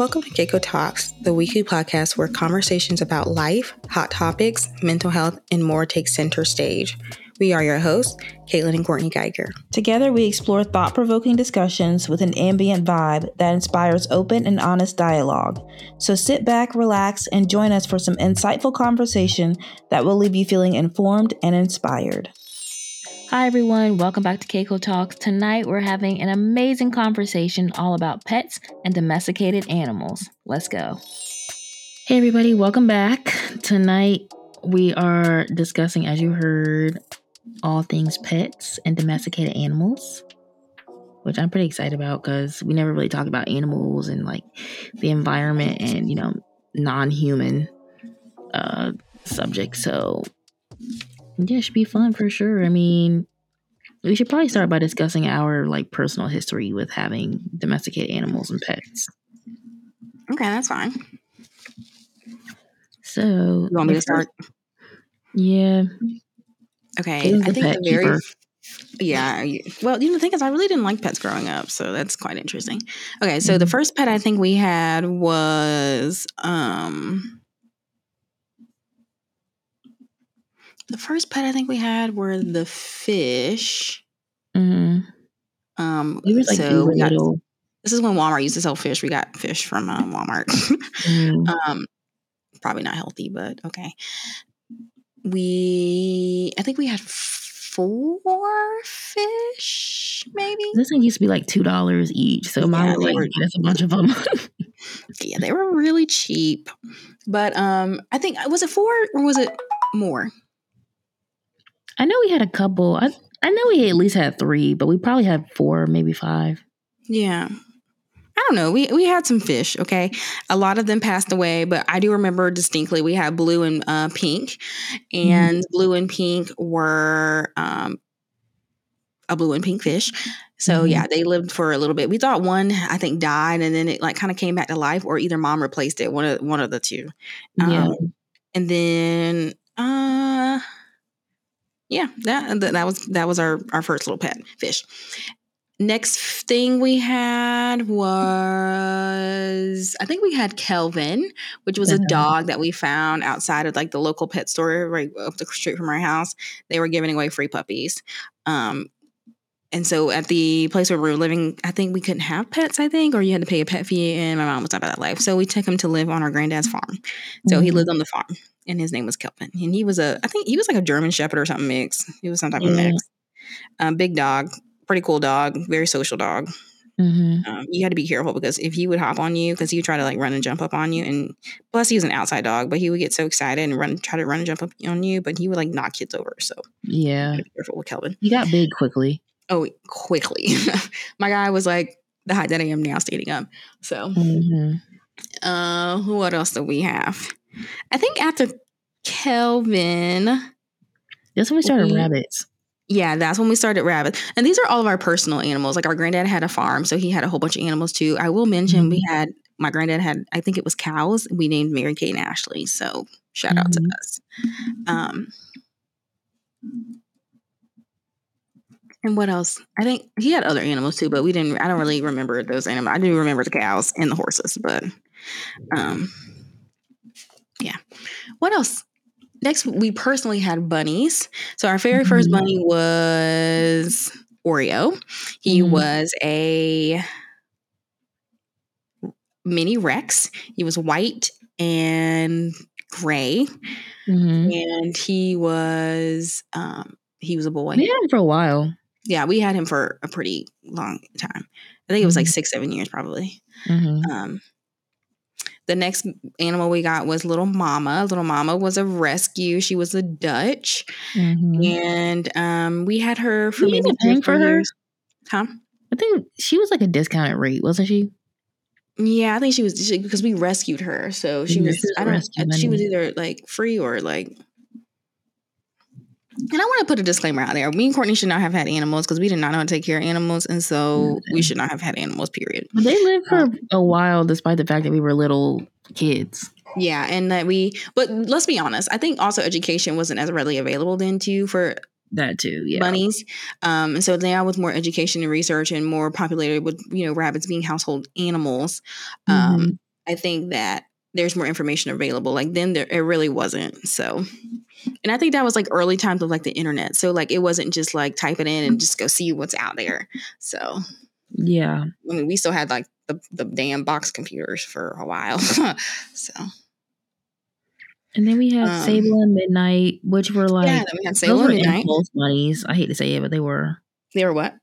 Welcome to CaCo Talks, the weekly podcast where conversations about life, hot topics, mental health, and more take center stage. We are your hosts, Catelyn and Courtney Geiger. Together, we explore thought provoking discussions with an ambient vibe that inspires open and honest dialogue. So sit back, relax, and join us for some insightful conversation that will leave you feeling informed and inspired. Hi, everyone. Welcome back to CaCo Talks. Tonight, we're having an amazing conversation all about pets and domesticated animals. Let's go. Hey, everybody. Welcome back. Tonight, we are discussing, as you heard, all things pets and domesticated animals, which I'm pretty excited about because we never really talk about animals and like the environment and, you know, non human uh, subjects. So, yeah, it should be fun for sure. I mean, we should probably start by discussing our like personal history with having domesticated animals and pets. Okay, that's fine. So, You want me to start? Yeah. Okay, I think the very keeper? yeah. Well, you know, the thing is, I really didn't like pets growing up, so that's quite interesting. Okay, so the Mhm. first pet I think we had was um the first pet I think we had were the fish. hmm Um, We were like so we got, this is when Walmart used to sell fish. We got fish from uh, Walmart. Mhm. um, probably not healthy, but okay. We, I think we had four fish, maybe. This thing used to be like two dollars each, so mine Yeah, would they like were- get a bunch of them. Yeah, they were really cheap. But um, I think was it four or was it more? I know we had a couple. I I know we at least had three, but we probably had four, maybe five. Yeah. I don't know. We we had some fish, okay? A lot of them passed away, but I do remember distinctly we had blue and uh, pink. And blue and pink were um, a blue and pink fish. So Mhm. yeah, they lived for a little bit. We thought one, I think, died and then it like kind of came back to life, or either mom replaced it, one of one of the two. Yeah. Um, and then uh yeah, that that that was that was our our first little pet fish. Next thing we had was I think we had Kelvin, which was a Uh-huh. dog that we found outside of like the local pet store right up the street from our house. They were giving away free puppies. Um and so at the place where we were living, I think we couldn't have pets, I think, or you had to pay a pet fee, and my mom was not about that life. So we took him to live on our granddad's farm. So he Mhm. lived on the farm, and his name was Kelvin. And he was a, I think he was like a German Shepherd or something mix. He was some type of mix. Um, big dog, pretty cool dog, very social dog. Mhm. Um, you had to be careful because if he would hop on you, because he would try to like run and jump up on you, and plus he was an outside dog, but he would get so excited and run, try to run and jump up on you, but he would like knock kids over. So Yeah. be careful with Kelvin. He got big quickly. Oh, quickly. My guy was like the height that I am now standing up. So, hmm uh, what else do we have? I think after Kelvin, That's when we started We- rabbits. yeah, that's when we started rabbits. And these are all of our personal animals. Like our granddad had a farm, so he had a whole bunch of animals too. I will mention we had my granddad had, I think it was cows. We named Mary Kate and Ashley. So shout out to Mhm. us. Um, and what else? I think he had other animals too, but we didn't. I don't really remember those animals. I do remember the cows and the horses, but um. What else? Next, we personally had bunnies. So our very first Mhm. bunny was Oreo. He Mhm. was a mini Rex. He was white and gray, hmm and he was um, he was a boy. We had him for a while. Yeah, we had him for a pretty long time. I think it was like Mhm. six, seven years probably. hmm Um, the next animal we got was Little Mama. Little Mama was a rescue. She was a Dutch, hmm and um, we had her for maybe even three or paying for her? Huh? I think she was like a discounted rate, wasn't she? Yeah, I think she was because we rescued her, so she was. I don't. She was either like free or like. And I want to put a disclaimer out there. Me and Courtney should not have had animals because we did not know how to take care of animals, and so we should not have had animals. Period. But they lived for Um, a while, despite the fact that we were little kids. Yeah, and that we. But let's be honest. I think also education wasn't as readily available then too for That too, yeah. bunnies. Um, and so now with more education and research and more populated with you know rabbits being household animals, um, Mhm. I think that there's more information available. Like then there it really wasn't. So and I think that was like early times of like the internet. So like it wasn't just like type it in and just go see what's out there. So yeah. I mean we still had like the, the damn box computers for a while. so and then we had um, Sable and Midnight, which were like yeah, we had Sable and Midnight. impulse bunnies. I hate to say it, but they were. They were what?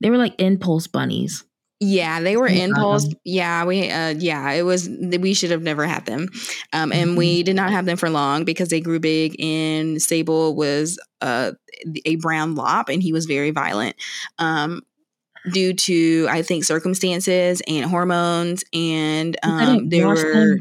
They were like impulse bunnies. Yeah, they were in impulse. Yeah, we uh yeah, it was we should have never had them. Um and mm-hmm. we did not have them for long because they grew big and Sable was uh a brown lop and he was very violent. Um due to I think circumstances and hormones and um they were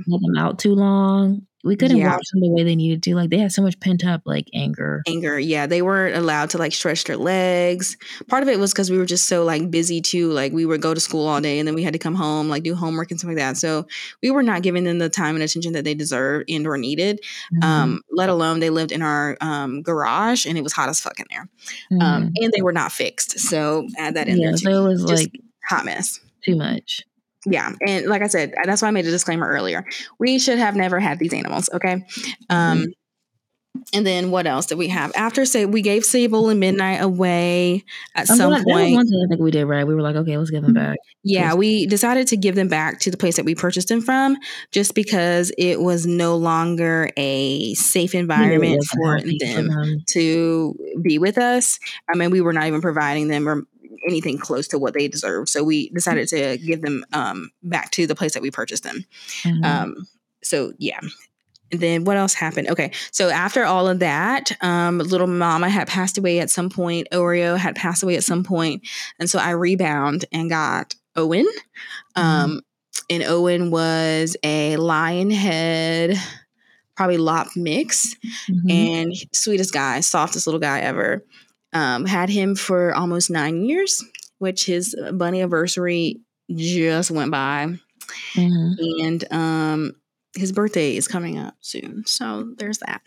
them out too long we couldn't yeah. watch them the way they needed to. Like they had so much pent up like anger. Anger, yeah. They weren't allowed to like stretch their legs. Part of it was because we were just so like busy too. Like we would go to school all day and then we had to come home, like do homework and stuff like that. So we were not giving them the time and attention that they deserved and or needed. Mm-hmm. Um, let alone they lived in our um, garage and it was hot as fuck in there. Um, mm-hmm. Um, and they were not fixed. So add that in yeah, there too. So it was just like hot mess. Too much yeah and like i said that's why i made a disclaimer earlier we should have never had these animals okay um mm-hmm. And then what else did we have after? Say we gave Sable and Midnight away at I'm some glad, point. one thing I think we did right. We were like, okay, let's give them back. Yeah, we decided to give them back to the place that we purchased them from, just because it was no longer a safe environment for them, for them, to be with us. I mean, we were not even providing them or anything close to what they deserve. So we decided to give them um, back to the place that we purchased them. Mm-hmm. Um, so yeah. And then what else happened? Okay, so after all of that, um, little mama had passed away at some point. Oreo had passed away at some point, and so I rebound and got Owen. Mm-hmm. Um, and Owen was a lion head, probably lop mix, mm-hmm. and sweetest guy, softest little guy ever. Um, had him for almost nine years, which his bunny anniversary just went by. Mm-hmm. And um, his birthday is coming up soon. So there's that.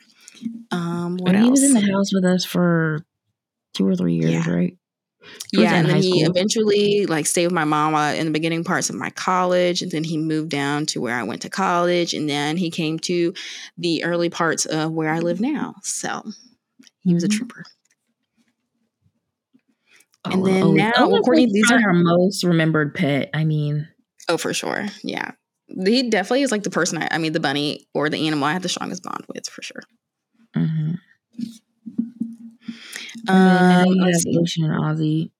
Um, what and else? He was in the house with us for two or three years, yeah. right? yeah, and then he eventually like stayed with my mama in the beginning parts of my college, and then he moved down to where I went to college, and then he came to the early parts of where I live now. So he was a mm-hmm. Trooper. And oh, then oh, now, oh, Courtney, these are her most remembered pet. I mean, oh, for sure. Yeah. He definitely is like the person I, I mean, the bunny or the animal I had the strongest bond with for sure. Mm-hmm. Um, you have Ocean and Ozzy.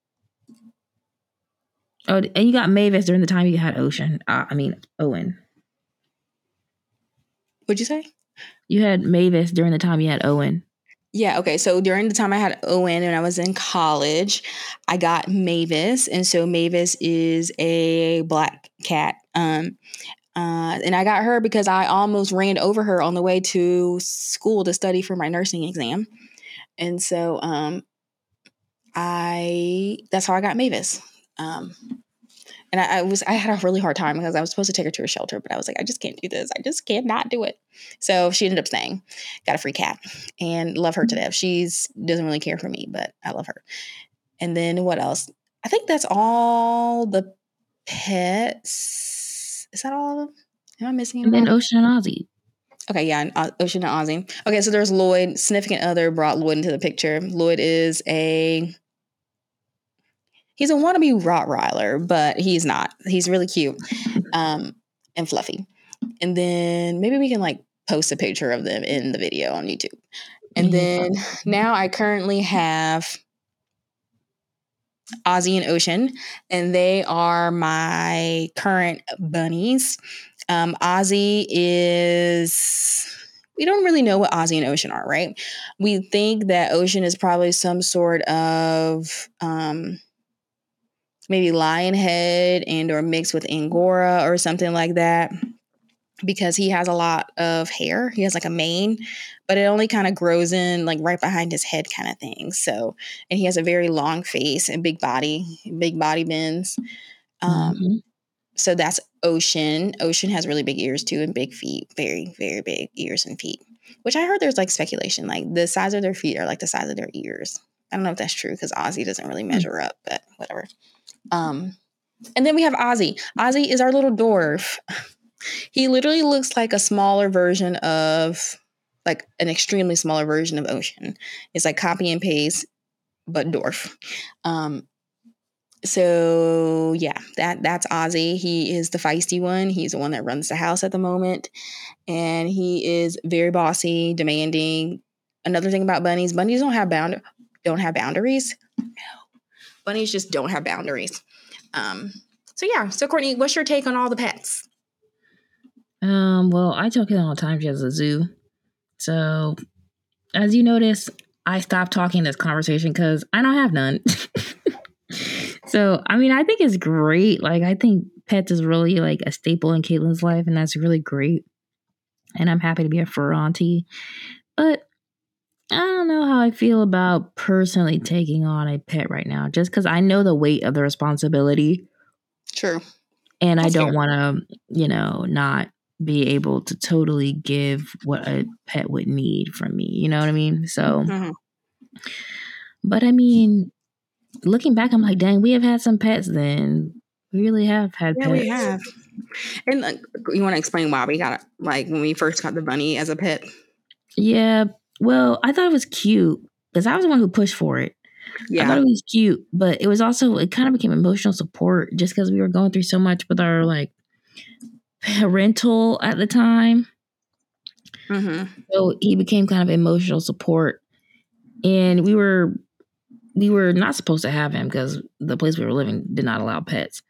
Oh, and you got Mavis during the time you had Ocean. Uh, I mean, Owen. What'd you say? You had Mavis during the time you had Owen. Yeah, okay. So during the time I had Owen and I was in college, I got Mavis. And so Mavis is a black cat. Um, uh, and I got her because I almost ran over her on the way to school to study for my nursing exam. And so um, I that's how I got Mavis. Um, and I, I, was I had a really hard time because I was supposed to take her to a shelter, but I was like, I just can't do this. I just cannot do it. So she ended up staying. Got a free cat and love her to death. She's doesn't really care for me, but I love her. And then what else? I think that's all the pets. Is that all of them? Am I missing? And then Ocean and Ozzy. Okay, yeah, and, uh, Ocean and Ozzy. Okay, so there's Lloyd. Significant other brought Lloyd into the picture. Lloyd is a he's a wannabe Rottweiler, but he's not. He's really cute um, and fluffy. And then maybe we can like post a picture of them in the video on YouTube. And then now I currently have Ozzy and Ocean, and they are my current bunnies. Um, Ozzy is. We don't really know what Ozzy and Ocean are, right? We think that Ocean is probably some sort of um, maybe lion head and or mixed with angora or something like that because he has a lot of hair. He has like a mane but it only kind of grows in like right behind his head kind of thing. So and he has a very long face and big body big body bends. Um mm-hmm. so that's ocean. Ocean has really big ears too and big feet very very big ears and feet which i heard there's like speculation like the size of their feet are like the size of their ears i don't know if that's true because ozzy doesn't really hmm. measure up but whatever um, and then we have Ozzy. Ozzy is our little dwarf. He literally looks like a smaller version of like an extremely smaller version of Ocean. It's like copy and paste, but dwarf. Um, so yeah, that that's Ozzy. He is the feisty one. He's the one that runs the house at the moment, and he is very bossy, demanding. Another thing about bunnies: bunnies don't have bound don't have boundaries. No, bunnies just don't have boundaries. Um, so yeah. So Courtney, what's your take on all the pets? Um. Well, I tell Kayla all the time she has a zoo. So, as you notice, I stopped talking this conversation because I don't have none. so, I mean, I think it's great. Like, I think pets is really like a staple in Catelyn's life, and that's really great. And I'm happy to be a fur auntie. But I don't know how I feel about personally taking on a pet right now, just because I know the weight of the responsibility. True. And That's I don't want to, you know, not be able to totally give what a pet would need from me. You know what I mean? So, mm-hmm. but I mean, looking back, I'm like, dang, we have had some pets then. We really have had yeah, pets. we have. And uh, you want to explain why we got like when we first got the bunny as a pet? Yeah. Well, I thought it was cute because I was the one who pushed for it. Yeah. I thought it was cute, but it was also it kind of became emotional support just because we were going through so much with our like parental at the time. Mm-hmm. So he became kind of emotional support, and we were we were not supposed to have him because the place we were living did not allow pets.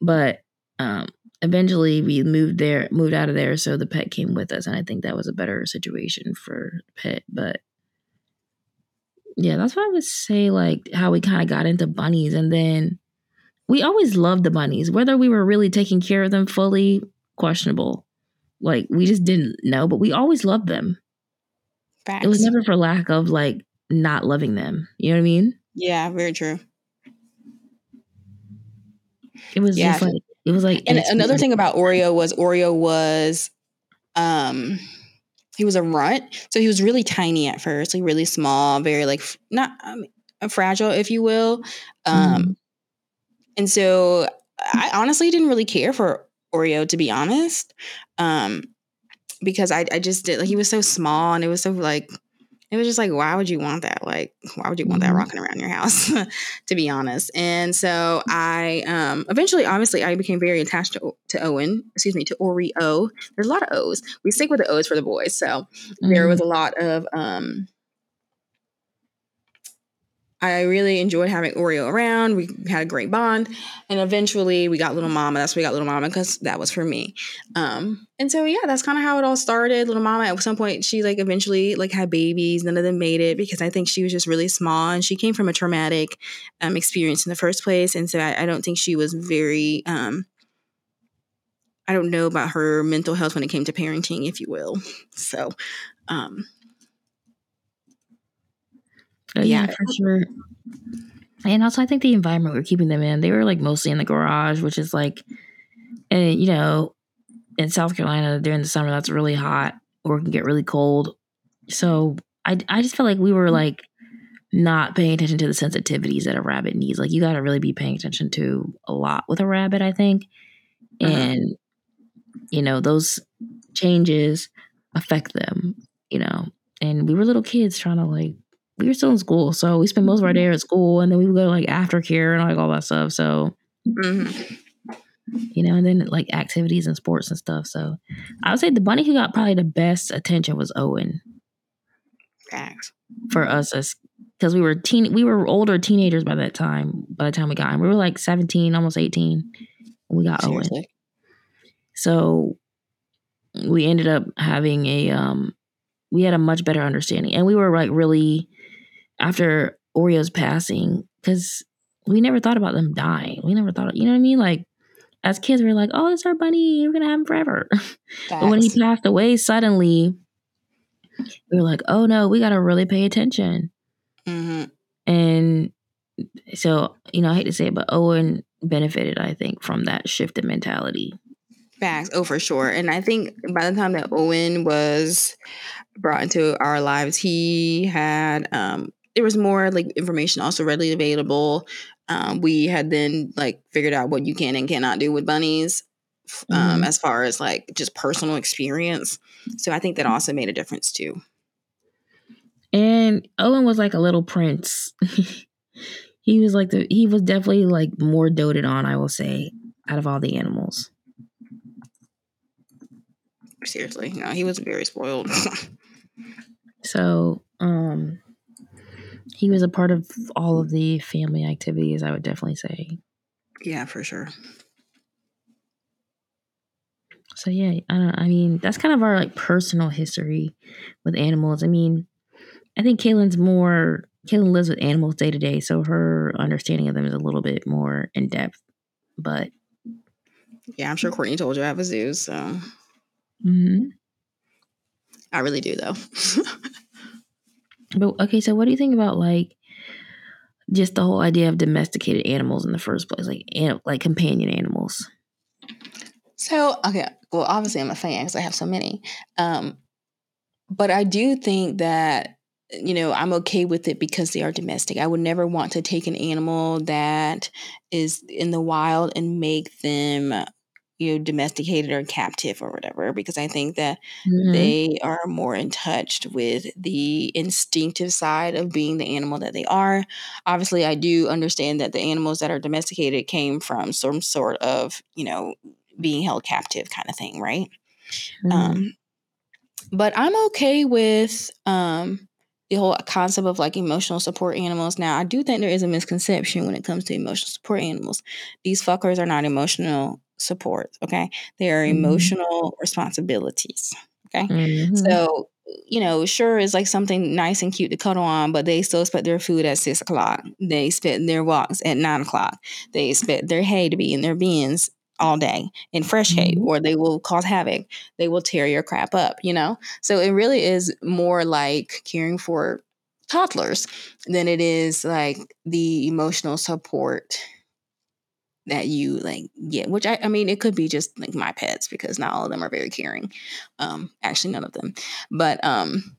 But um, eventually, we moved there, moved out of there, so the pet came with us, and I think that was a better situation for pet. But yeah, that's what I would say. Like how we kind of got into bunnies, and then we always loved the bunnies, whether we were really taking care of them fully questionable. Like we just didn't know, but we always loved them. Facts. It was never for lack of like not loving them. You know what I mean? Yeah, very true. It was yeah. just like it was like And another thing about Oreo was Oreo was um he was a runt. So he was really tiny at first, like really small, very like not um, fragile if you will. Um mm. and so I honestly didn't really care for Oreo, to be honest. Um, because I, I just did, like, he was so small and it was so like, it was just like, why would you want that? Like, why would you want that mm-hmm. rocking around your house, to be honest? And so I, um, eventually, obviously, I became very attached to, to Owen, excuse me, to Oreo. There's a lot of O's. We stick with the O's for the boys. So mm-hmm. there was a lot of, um, I really enjoyed having Oreo around. We had a great bond. And eventually we got Little Mama. That's why we got Little Mama because that was for me. Um, and so yeah, that's kind of how it all started. Little Mama at some point she like eventually like had babies. None of them made it because I think she was just really small and she came from a traumatic um, experience in the first place. And so I, I don't think she was very um, I don't know about her mental health when it came to parenting, if you will. So um Oh, yeah, for sure. And also, I think the environment we are keeping them in, they were like mostly in the garage, which is like, and you know, in South Carolina during the summer, that's really hot or it can get really cold. So I, I just felt like we were like not paying attention to the sensitivities that a rabbit needs. Like you got to really be paying attention to a lot with a rabbit, I think. Uh-huh. And, you know, those changes affect them, you know. And we were little kids trying to like we were still in school, so we spent most of our day mm-hmm. at school, and then we would go to like aftercare and like all that stuff. So, mm-hmm. you know, and then like activities and sports and stuff. So, I would say the bunny who got probably the best attention was Owen. Facts for us as because we were teen, we were older teenagers by that time. By the time we got him, we were like seventeen, almost eighteen. we got Seriously? Owen. So we ended up having a um we had a much better understanding and we were like really after Oreo's passing because we never thought about them dying. We never thought, you know what I mean? Like as kids, we are like, oh, it's our bunny. We're gonna have him forever. but when he passed away suddenly, we were like, oh no, we gotta really pay attention. Mm-hmm. And so, you know, I hate to say it, but Owen benefited, I think, from that shift in mentality. Facts. Oh, for sure. And I think by the time that Owen was brought into our lives, he had um, there was more like information also readily available. Um, we had then like figured out what you can and cannot do with bunnies um, mm-hmm. as far as like just personal experience. So I think that also made a difference too. And Owen was like a little prince. he was like the he was definitely like more doted on, I will say, out of all the animals. Seriously, no, he was very spoiled. so, um he was a part of all of the family activities, I would definitely say. Yeah, for sure. So yeah, I don't I mean, that's kind of our like personal history with animals. I mean, I think Kaylin's more Kaylin lives with animals day to day, so her understanding of them is a little bit more in depth. But yeah, I'm sure Courtney told you I have a zoo, so mm-hmm. I really do though. but okay, so what do you think about like just the whole idea of domesticated animals in the first place, like like companion animals? So okay, well, obviously I'm a fan because I have so many. Um, but I do think that you know I'm okay with it because they are domestic. I would never want to take an animal that is in the wild and make them you know domesticated or captive or whatever because i think that mm-hmm. they are more in touch with the instinctive side of being the animal that they are obviously i do understand that the animals that are domesticated came from some sort of you know being held captive kind of thing, right? Mm-hmm. Um, but I'm okay with um, the whole concept of like emotional support animals. Now, I do think there is a misconception when it comes to emotional support animals. These fuckers are not emotional support, okay? They are mm-hmm. emotional responsibilities, okay? Mm-hmm. So, you know, sure is like something nice and cute to cuddle on, but they still expect their food at six o'clock. They expect their walks at nine o'clock. They expect their hay to be in their bins all day in fresh hay mm-hmm. or they will cause havoc. They will tear your crap up, you know? So it really is more like caring for toddlers than it is like the emotional support that you like get which I, I mean it could be just like my pets because not all of them are very caring um actually none of them but um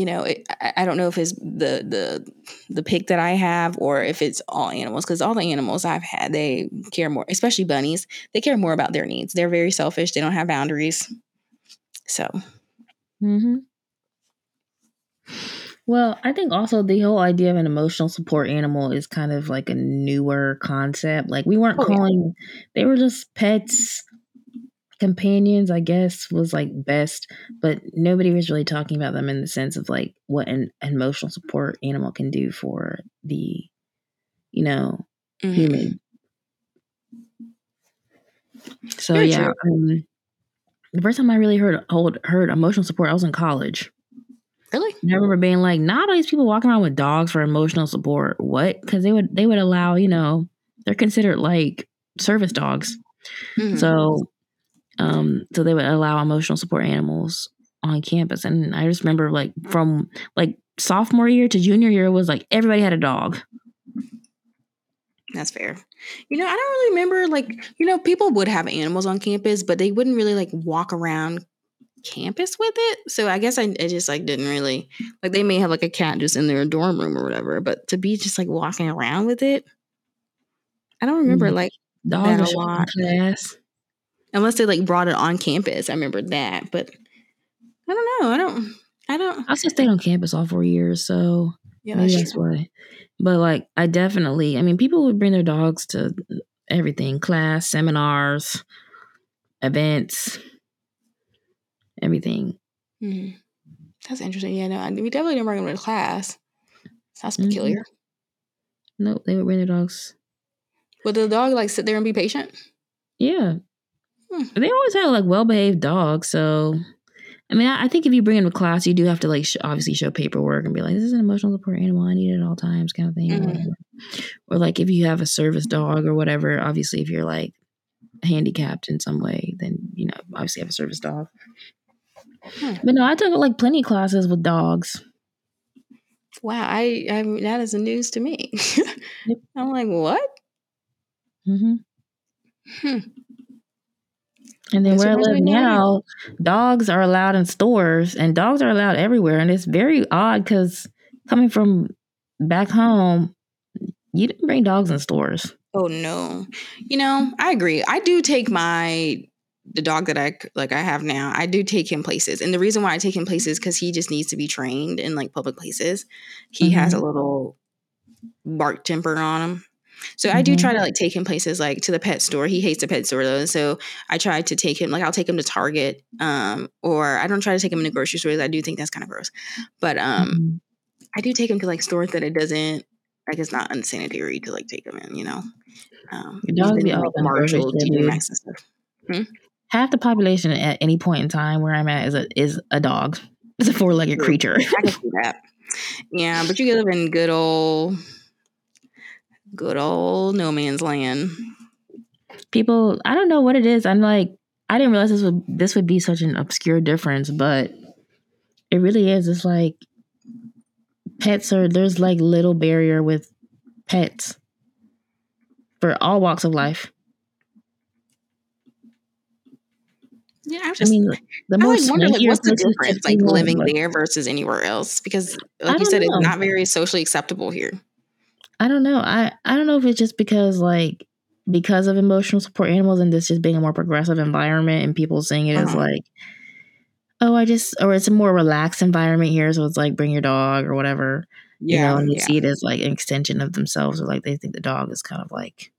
you know, it, I, I don't know if it's the the the pig that I have or if it's all animals because all the animals I've had they care more, especially bunnies. They care more about their needs. They're very selfish. They don't have boundaries. So. Hmm. Well, I think also the whole idea of an emotional support animal is kind of like a newer concept. Like we weren't oh, calling; yeah. they were just pets companions, I guess, was like best, but nobody was really talking about them in the sense of like what an emotional support animal can do for the, you know, mm-hmm. human. So Very yeah, um, the first time I really heard hold, heard emotional support, I was in college. Really? And I remember being like, not all these people walking around with dogs for emotional support. What? Because they would they would allow, you know, they're considered like service dogs. Mm-hmm. So um, so they would allow emotional support animals on campus. And I just remember like from like sophomore year to junior year was like everybody had a dog. That's fair. You know, I don't really remember like, you know, people would have animals on campus, but they wouldn't really like walk around campus with it. So I guess I, I just like didn't really like they may have like a cat just in their dorm room or whatever, but to be just like walking around with it, I don't remember mm-hmm. like dogs that a lot. Class unless they like brought it on campus. I remember that, but I don't know. I don't. I don't. I also stayed on campus all four years, so yeah, that's, that's why. But like, I definitely. I mean, people would bring their dogs to everything: class, seminars, events, everything. Mm-hmm. That's interesting. Yeah, no, we definitely didn't bring them to class. That's mm-hmm. peculiar. Mm-hmm. Nope, they would bring their dogs. Would the dog like sit there and be patient? Yeah, Hmm. They always have like well behaved dogs. So, I mean, I, I, think if you bring them to class, you do have to like sh- obviously show paperwork and be like, this is an emotional support animal. I need it at all times, kind of thing. Mm-hmm. Or like if you have a service dog or whatever, obviously, if you're like handicapped in some way, then, you know, obviously have a service dog. Hmm. But no, I took like plenty classes with dogs. Wow, I, I that is news to me. I'm like, what? Mm-hmm. Hmm. And then where I live now, dogs are allowed in stores and dogs are allowed everywhere. And it's very odd because coming from back home, you didn't bring dogs in stores. Oh no. You know, I agree. I do take my the dog that I like I have now. I do take him places. And the reason why I take him places cuz he just needs to be trained in like public places. He mm-hmm. has a little bark temper on him. So mm-hmm. I do try mm-hmm. to like take him places like to the pet store. He hates the pet store though. So I try to take him like I'll take him to Target um or I don't try to take him into grocery stores. I do think that's kind of gross. But um mm-hmm. I do take him to like stores that it doesn't like it's not unsanitary to like take him in, you know. Um, be all Marshall, TJ Maxx and stuff. Hmm? Half the population at any point in time where I'm at is a is a dog. It's a four legged creature. I can see that. Yeah, but you live in good old, good old no man's land. People, I don't know what it is. I'm like, I didn't realize this would this would be such an obscure difference, but it really is. It's like pets are there's like little barrier with pets for all walks of life. Yeah, I, just, I mean, the I like wonder like what's the difference like living like, there versus anywhere else because like you said, know. it's not very socially acceptable here. I don't know. I I don't know if it's just because like because of emotional support animals and this just being a more progressive environment and people seeing it uh-huh. as like oh, I just, or it's a more relaxed environment here. So it's like bring your dog or whatever. Yeah. You know, and you yeah. see it as like an extension of themselves or like they think the dog is kind of like,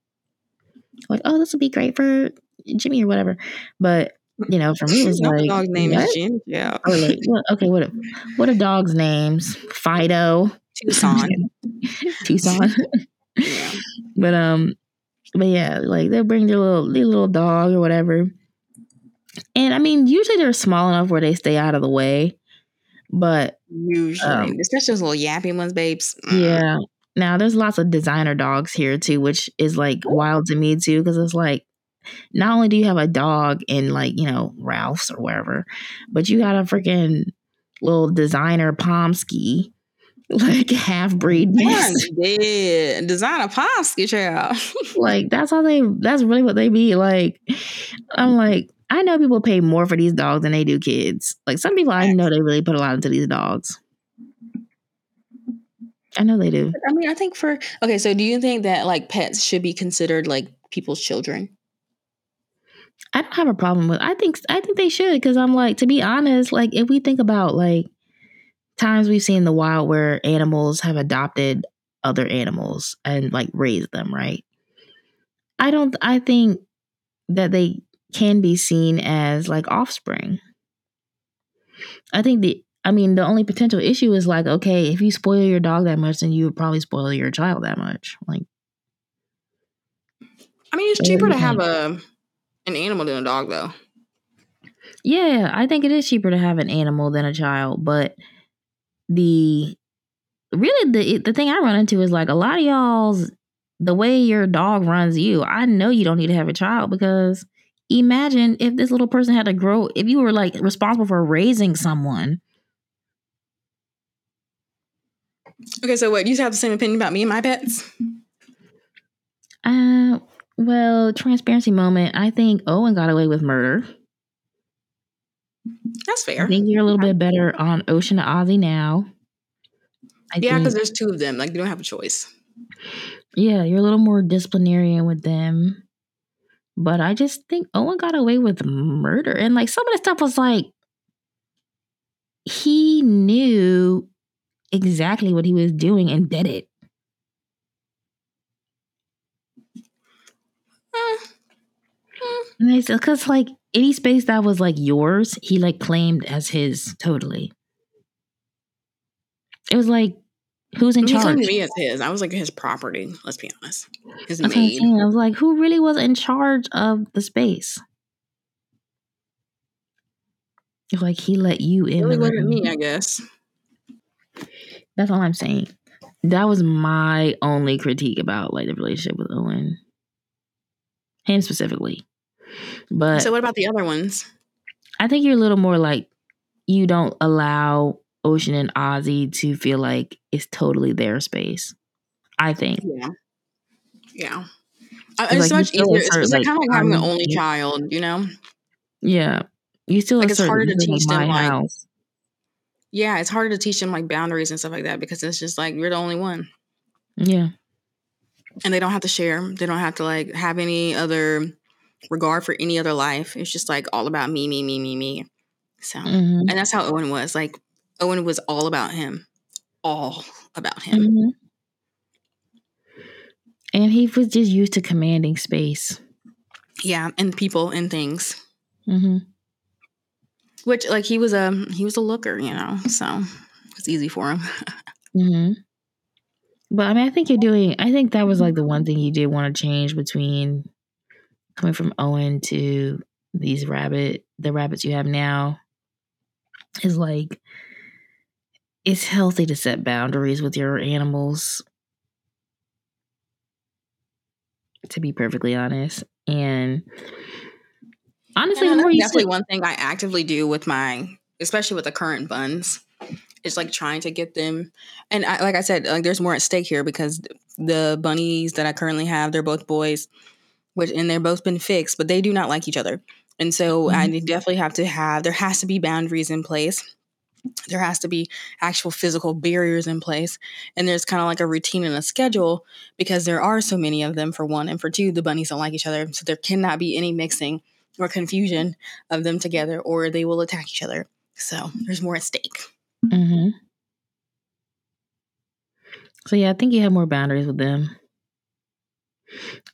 like, oh, this would be great for Jimmy or whatever. But, you know, for me, it's like, dog's name what? is Jim. Yeah. Or like, well, okay, what, a, what are dogs' names? Fido. Tucson. Tucson. yeah. But, um, but yeah, like they'll bring their little, their little dog or whatever and I mean, usually they're small enough where they stay out of the way. But usually, um, especially those little yappy ones, babes. Yeah. Now there's lots of designer dogs here too, which is like wild to me too, because it's like not only do you have a dog in like you know Ralph's or wherever, but you got a freaking little designer Pomsky, like half breed mix. Yeah, designer Pomsky child. like that's how they. That's really what they be like. I'm like I know people pay more for these dogs than they do kids. Like some people I know they really put a lot into these dogs. I know they do. I mean, I think for okay, so do you think that like pets should be considered like people's children? I don't have a problem with. I think I think they should because I'm like to be honest, like if we think about like times we've seen in the wild where animals have adopted other animals and like raised them, right? I don't. I think that they can be seen as like offspring. I think the I mean the only potential issue is like okay, if you spoil your dog that much then you would probably spoil your child that much. Like I mean it's cheaper to have a an animal than a dog though. Yeah, I think it is cheaper to have an animal than a child, but the really the the thing I run into is like a lot of y'all's the way your dog runs you. I know you don't need to have a child because imagine if this little person had to grow if you were like responsible for raising someone okay so what you have the same opinion about me and my pets uh well transparency moment i think owen got away with murder that's fair i think you're a little bit better on ocean to ozzy now I yeah because there's two of them like you don't have a choice yeah you're a little more disciplinarian with them but I just think Owen got away with murder. And like some of the stuff was like, he knew exactly what he was doing and did it. And because like any space that was like yours, he like claimed as his totally. It was like Who's in he charge? He me as his. I was like his property. Let's be honest. His That's maid. I was like, who really was in charge of the space? Like he let you in. It really wasn't me, I guess. That's all I'm saying. That was my only critique about like the relationship with Owen, him specifically. But so, what about the other ones? I think you're a little more like you don't allow Ocean and Ozzy to feel like it's totally their space. I think. Yeah. Yeah. Uh, it's like so much easier. It's, it's like, kind of like having an only child, you know? Yeah. You still like it's harder to teach them like house. Yeah, it's harder to teach them like boundaries and stuff like that because it's just like you're the only one. Yeah. and they don't have to share. They don't have to like have any other regard for any other life. It's just like all about me, me, me, me, me. So, Mhm. and that's how Owen was. Like Owen was all about him, all about him. Mhm. And he was just used to commanding space. Yeah, and people and things. hmm Which like he was a he was a looker, you know. So it's easy for him. hmm But I mean, I think you're doing. I think that was like the one thing you did want to change between coming from Owen to these rabbit, the rabbits you have now, is like it's healthy to set boundaries with your animals. To be perfectly honest, and honestly, And that's definitely sit- one thing I actively do with my, especially with the current buns, is like trying to get them. And I, like I said, like there's more at stake here because the bunnies that I currently have, they're both boys, which and they're both been fixed, but they do not like each other. And so I definitely have to have. There has to be boundaries in place. There has to be actual physical barriers in place. And there's kind of like a routine and a schedule because there are so many of them, for one. And for two, the bunnies don't like each other. So there cannot be any mixing or confusion of them together or they will attack each other. So there's more at stake. hmm So yeah, I think you have more boundaries with them,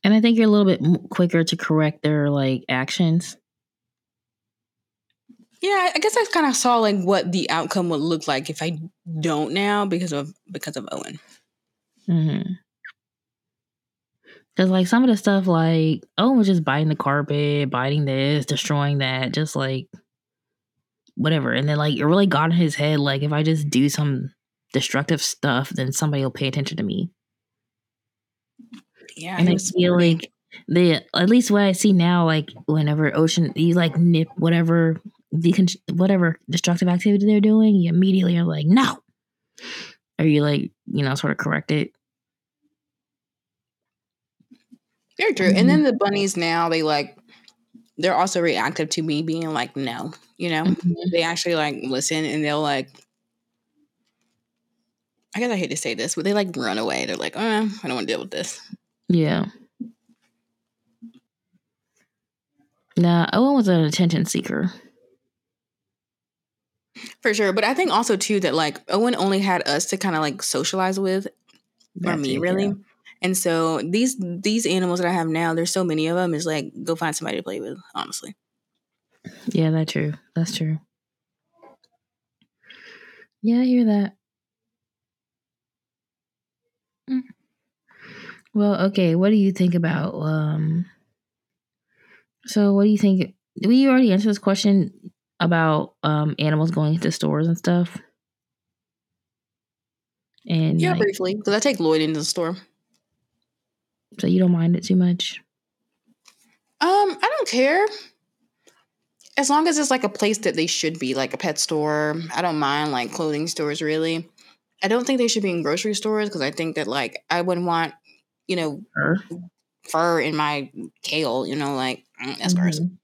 and I think you're a little bit quicker to correct their like actions. Yeah, I guess I kind of saw like what the outcome would look like if I don't now because of because of Owen. Mm-hmm. Cause like some of the stuff, like Owen was just biting the carpet, biting this, destroying that, just like whatever. And then like it really got in his head. Like if I just do some destructive stuff, then somebody will pay attention to me. Yeah, and I feel pretty- like the at least what I see now, like whenever ocean you like nip whatever decon whatever destructive activity they're doing, you immediately are like no, or you like you know sort of correct it. very true. And mm-hmm. then the bunnies now they like they're also reactive to me being like no, you know. Mm-hmm. They actually like listen and they'll like. I guess I hate to say this, but they like run away. They're like, oh, I don't want to deal with this. Yeah. Nah, Owen was an attention seeker. For sure. But I think also too that like Owen only had us to kind of like socialize with or me it, really. yeah. And so these these animals that I have now, there's so many of them. Is like go find somebody to play with. Honestly, Yeah, that's true. That's true. Yeah, I hear that. Well, okay. What do you think about um? So, what do you think? Did we already answer this question about um animals going into stores and stuff? And yeah, like, briefly because I take Lloyd into the store. So you don't mind it too much. Um, I don't care as long as it's like a place that they should be, like a pet store. I don't mind like clothing stores really. I don't think they should be in grocery stores because I think that like I wouldn't want you know Sure. fur in my kale. You know, like mm, that's gross. Mhm.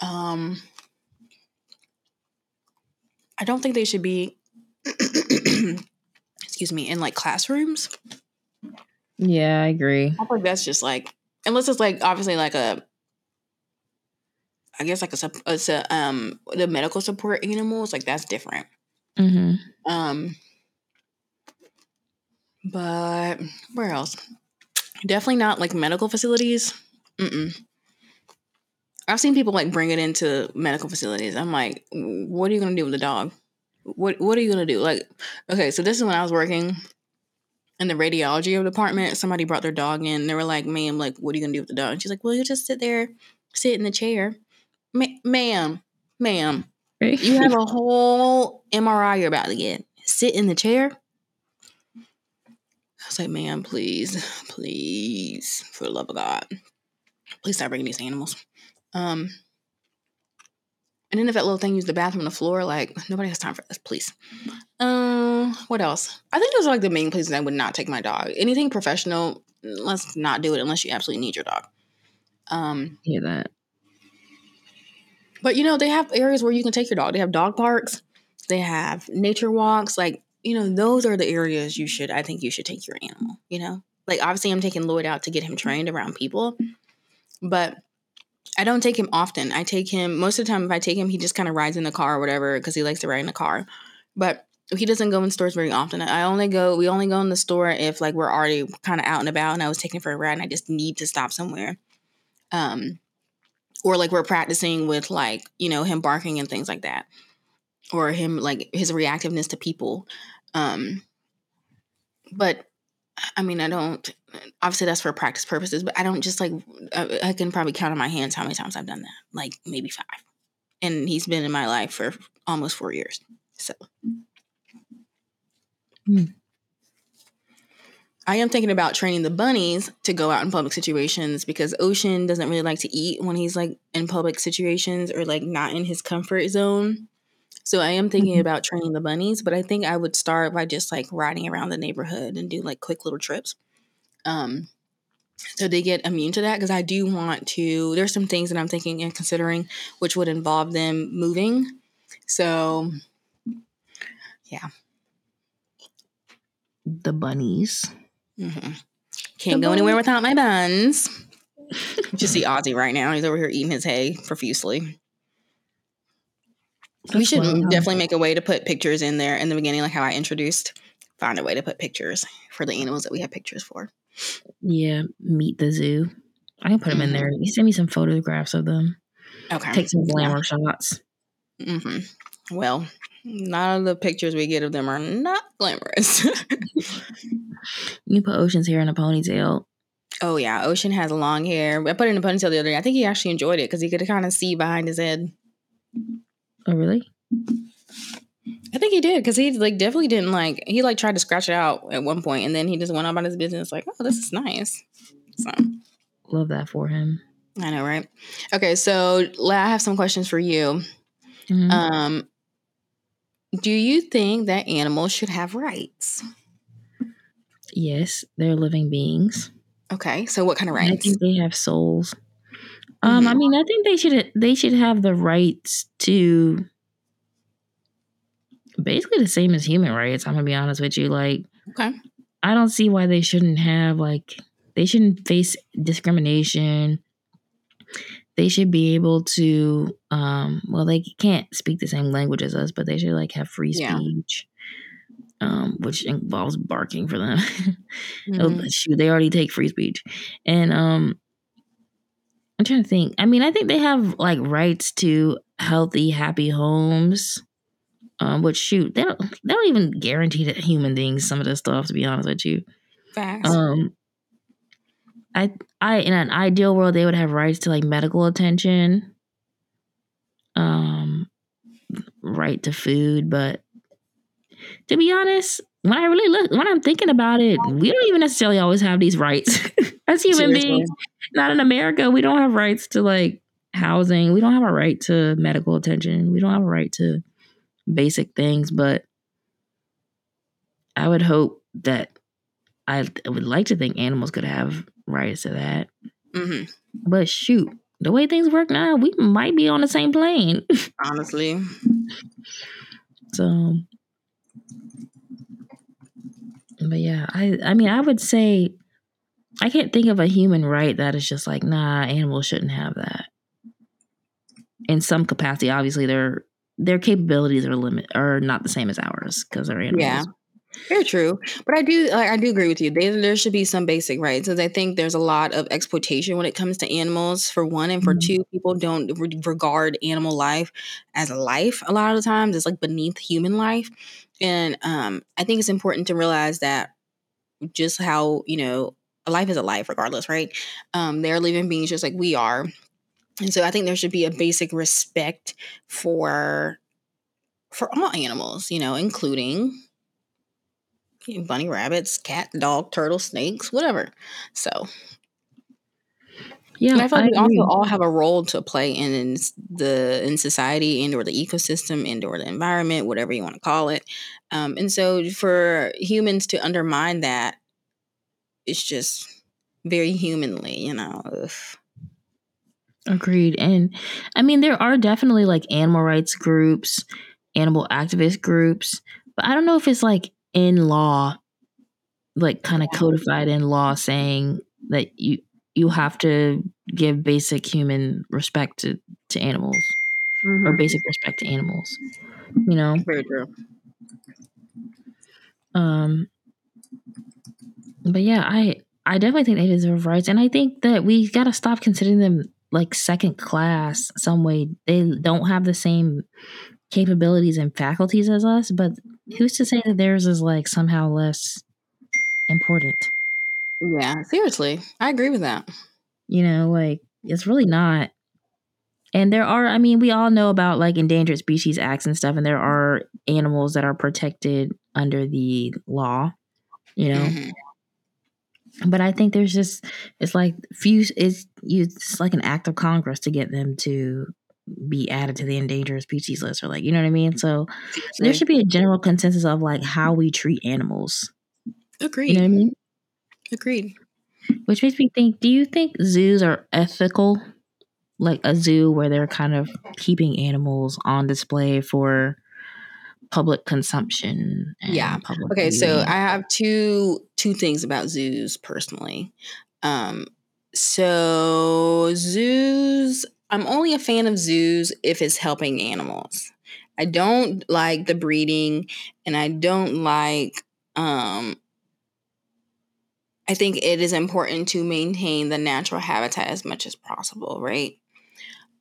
Um, I don't think they should be. excuse me, in like classrooms. Yeah, I agree. I think that's just like unless it's like obviously like a. I guess like a, it's a um the medical support animals like that's different. hmm Um, but where else? Definitely not like medical facilities. Mm-mm. I've seen people like bring it into medical facilities. I'm like, what are you gonna do with the dog? What What are you gonna do? Like, okay, so this is when I was working in the radiology department. Somebody brought their dog in. They were like, "Ma'am, like, what are you gonna do with the dog?" And she's like, "Well, you just sit there, sit in the chair, Ma- ma'am, ma'am." Right? You have a whole MRI you're about to get. Sit in the chair. I was like, man, please, please, for the love of God, please stop bringing these animals. Um, and then if that little thing used the bathroom on the floor, like nobody has time for this, please. Um, what else? I think those are like the main places I would not take my dog. Anything professional, let's not do it unless you absolutely need your dog. Um, hear that. But you know, they have areas where you can take your dog. They have dog parks, they have nature walks. Like, you know, those are the areas you should, I think you should take your animal, you know? Like obviously I'm taking Lloyd out to get him trained around people, but I don't take him often. I take him most of the time if I take him, he just kind of rides in the car or whatever because he likes to ride in the car. But he doesn't go in stores very often. I only go we only go in the store if like we're already kind of out and about and I was taking for a ride and I just need to stop somewhere. Um or like we're practicing with like, you know, him barking and things like that. Or him like his reactiveness to people. Um but I mean, I don't. Obviously, that's for practice purposes, but I don't just like. I, I, can probably count on my hands how many times I've done that. Like maybe five, and he's been in my life for almost four years. So, hmm. I am thinking about training the bunnies to go out in public situations because Ocean doesn't really like to eat when he's like in public situations or like not in his comfort zone. So I am thinking mm-hmm. about training the bunnies, but I think I would start by just like riding around the neighborhood and do like quick little trips. Um, so they get immune to that because I do want to. There's some things that I'm thinking and considering which would involve them moving. So, yeah, the bunnies. Mm-hmm. Can't the go bunnies. anywhere without my buns. Just see Ozzy right now. He's over here eating his hay profusely. That's we should definitely make a way to put pictures in there in the beginning, like how I introduced. Find a way to put pictures for the animals that we have pictures for. Yeah, meet the zoo. I can put them mm-hmm. in there. You send me some photographs of them. Okay. Take some glamour yeah. shots. Mm-hmm. Well, none of the pictures we get of them are not glamorous. you put Ocean's hair in a ponytail. Oh yeah, Ocean has long hair. I put it in a ponytail the other day. I think he actually enjoyed it because he could kind of see behind his head. Oh, really? I think he did because he like definitely didn't like he like tried to scratch it out at one point and then he just went on about his business like oh this is nice. So love that for him. I know, right? Okay, so I have some questions for you. Mm-hmm. Um, do you think that animals should have rights? Yes, they're living beings. Okay, so what kind of rights? I think they have souls. Um, mm-hmm. I mean, I think they should they should have the rights to basically the same as human rights. I'm gonna be honest with you. Like, okay, I don't see why they shouldn't have like they shouldn't face discrimination. They should be able to, um, well, they can't speak the same language as us, but they should like have free speech, yeah. um, which involves barking for them. Oh, mm-hmm. shoot, they already take free speech, and um, I'm trying to think. I mean, I think they have like rights to healthy, happy homes. Um, which shoot, they don't they don't even guarantee that human beings some of this stuff, to be honest with you. Facts. Um I I in an ideal world they would have rights to like medical attention. Um right to food, but to be honest, when I really look when I'm thinking about it, we don't even necessarily always have these rights as human Seriously. beings. Not in America. We don't have rights to like housing. We don't have a right to medical attention. We don't have a right to basic things, but I would hope that I, would like to think animals could have rights to that. Mm-hmm. But shoot, the way things work now, we might be on the same plane. Honestly. so, but yeah, I I mean, I would say I can't think of a human right that is just like, nah, animals shouldn't have that. In some capacity, obviously, their their capabilities are limit are not the same as ours because they're animals. Yeah. Very true, but I do like, I do agree with you. There, there should be some basic rights because I think there's a lot of exploitation when it comes to animals. For one, and for mm-hmm. two, people don't re- regard animal life as life. A lot of the times, it's like beneath human life, and um, I think it's important to realize that just how you know a life is a life, regardless, right? Um, they're living beings just like we are, and so I think there should be a basic respect for for all animals, you know, including bunny rabbits, cat, dog, turtle, snakes, whatever. So yeah, and I feel like I we also all have a role to play in, in the in society and or the ecosystem and or the environment, whatever you want to call it. Um, and so for humans to undermine that, it's just very humanly, you know. Ugh. Agreed. And I mean, there are definitely like animal rights groups, animal activist groups, but I don't know if it's like in law like kind of codified in law saying that you you have to give basic human respect to, to animals mm-hmm. or basic respect to animals. You know? Very true. Um but yeah, I I definitely think they deserve rights. And I think that we gotta stop considering them like second class some way. They don't have the same capabilities and faculties as us, but who's to say that theirs is like somehow less important? Yeah, seriously. I agree with that. You know, like it's really not. And there are, I mean, we all know about like endangered species acts and stuff, and there are animals that are protected under the law, you know. Mm-hmm. But I think there's just it's like few it's you it's like an act of Congress to get them to be added to the endangered species list or like you know what I mean. So there should be a general consensus of like how we treat animals. Agreed. You know what I mean? Agreed. Which makes me think: Do you think zoos are ethical? Like a zoo where they're kind of keeping animals on display for public consumption. yeah. Public okay. So I have two two things about zoos personally. Um, so zoos I'm only a fan of zoos if it's helping animals. I don't like the breeding and I don't like um I think it is important to maintain the natural habitat as much as possible, right?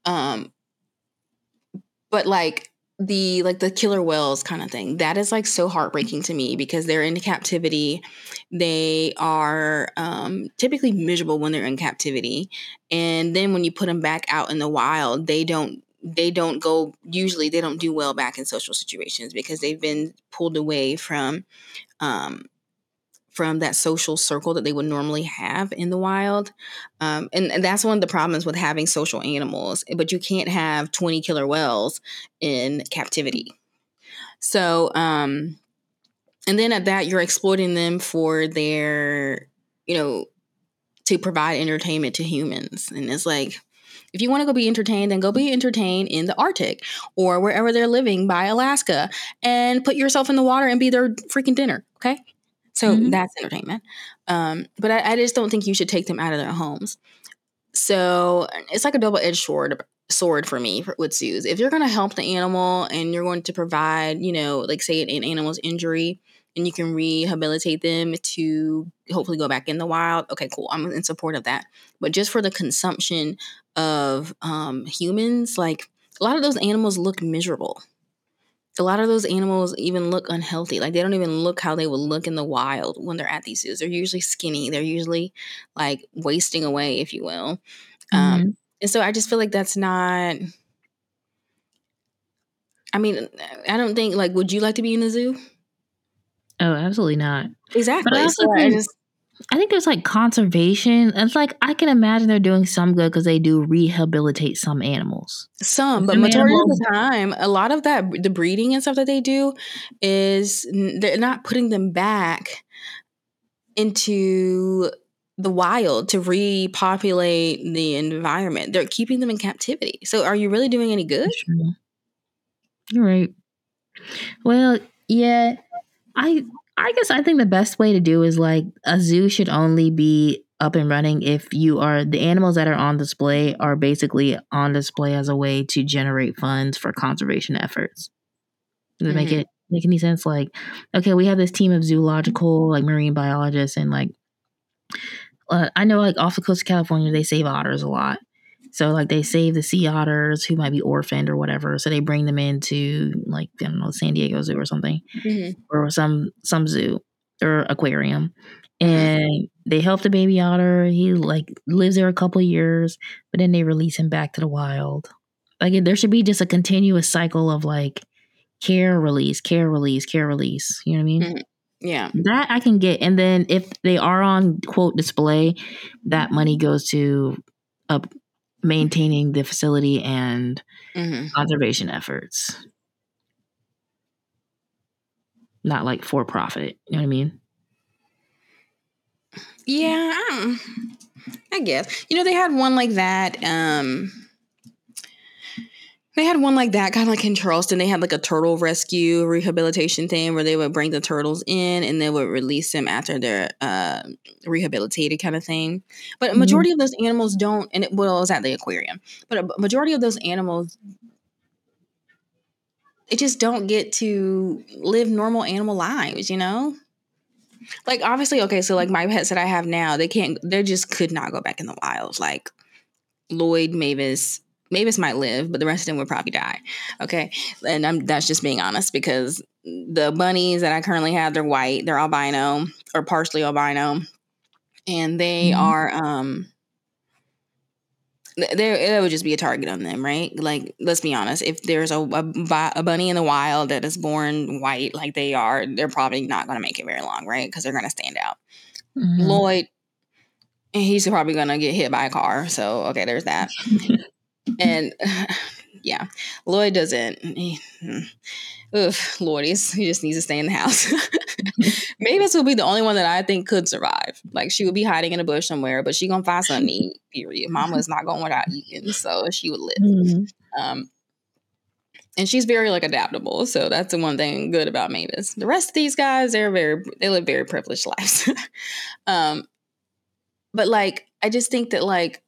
Um but like the like the killer whales kind of thing that is like so heartbreaking to me because they're in captivity they are um, typically miserable when they're in captivity and then when you put them back out in the wild they don't they don't go usually they don't do well back in social situations because they've been pulled away from um, from that social circle that they would normally have in the wild. Um, and, and, that's one of the problems with having social animals, but you can't have 20 killer whales in captivity. So, um, and then at that, you're exploiting them for their, you know, to provide entertainment to humans. And it's like, if you want to go be entertained, then go be entertained in the Arctic or wherever they're living by Alaska and put yourself in the water and be their freaking dinner. Okay. So mm-hmm. that's entertainment. Um, but I, I, just don't think you should take them out of their homes. So it's like a double edged sword sword for me for, with zoos. If you're going to help the animal and you're going to provide, you know, like say an animal's injury and you can rehabilitate them to hopefully go back in the wild, okay, cool. I'm in support of that. But just for the consumption of um, humans, like a lot of those animals look miserable a lot of those animals even look unhealthy. Like they don't even look how they would look in the wild when they're at these zoos. They're usually skinny. They're usually like wasting away, if you will. Um, mm-hmm. Um, and so I just feel like that's not. I mean, I don't think like. Would you like to be in the zoo? Oh, absolutely not. Exactly. But I also so think, just, I think there's like conservation. It's like I can imagine they're doing some good because they do rehabilitate some animals. Some, but majority animals. of the time, a lot of that the breeding and stuff that they do is they're not putting them back into the wild to repopulate the environment. They're keeping them in captivity. So, are you really doing any good? You're right. Well, yeah, I I guess I think the best way to do is like a zoo should only be up and running if you are the animals that are on display are basically on display as a way to generate funds for conservation efforts. Does mm-hmm. make it make any sense? Like, okay, we have this team of zoological, like marine biologists, and like, uh, I know like off the coast of California, they save otters a lot. So like they save the sea otters who might be orphaned or whatever. So they bring them into like I don't know San Diego Zoo or something, mm-hmm. or some some zoo or aquarium, mm-hmm. and they help the baby otter. He like lives there a couple years, but then they release him back to the wild. Like there should be just a continuous cycle of like care release, care release, care release. You know what I mean? Mm-hmm. Yeah. That I can get. And then if they are on quote display, that money goes to a maintaining the facility and mm-hmm. conservation efforts. Not like for profit. You know what I mean? Yeah, I, I guess. You know, they had one like that. Um, They had one like that, kind of like in Charleston. They had like a turtle rescue rehabilitation thing where they would bring the turtles in and they would release them after they're uh, rehabilitated, kind of thing. But a Mm-hmm. majority of those animals don't, and it well, it was at the aquarium, but a majority of those animals, they just don't get to live normal animal lives, you know? Like, obviously, okay, so like my pets that I have now, they can't, they just could not go back in the wild. Like, Lloyd, Mavis, Mavis might live, but the rest of them would probably die. Okay, and I'm that's just being honest because the bunnies that I currently have, they're white, they're albino or partially albino, and they Mhm. are um. There, it would just be a target on them, right? Like, let's be honest. If there's a, a, a bunny in the wild that is born white, like they are, they're probably not going to make it very long, right? Because they're going to stand out. Mhm. Lloyd, he's probably gonna get hit by a car. So okay, there's that. and yeah, Lloyd doesn't. He, hmm. oof, Lloyd, he just needs to stay in the house. Mavis will be the only one that I think could survive. Like she would be hiding in a bush somewhere, but she gonna find something to eat. Period. Mama is not going without eating, so she would live. Mhm. Um, and she's very like adaptable, so that's the one thing good about Mavis. The rest of these guys, they're very they live very privileged lives. um, but like I just think that like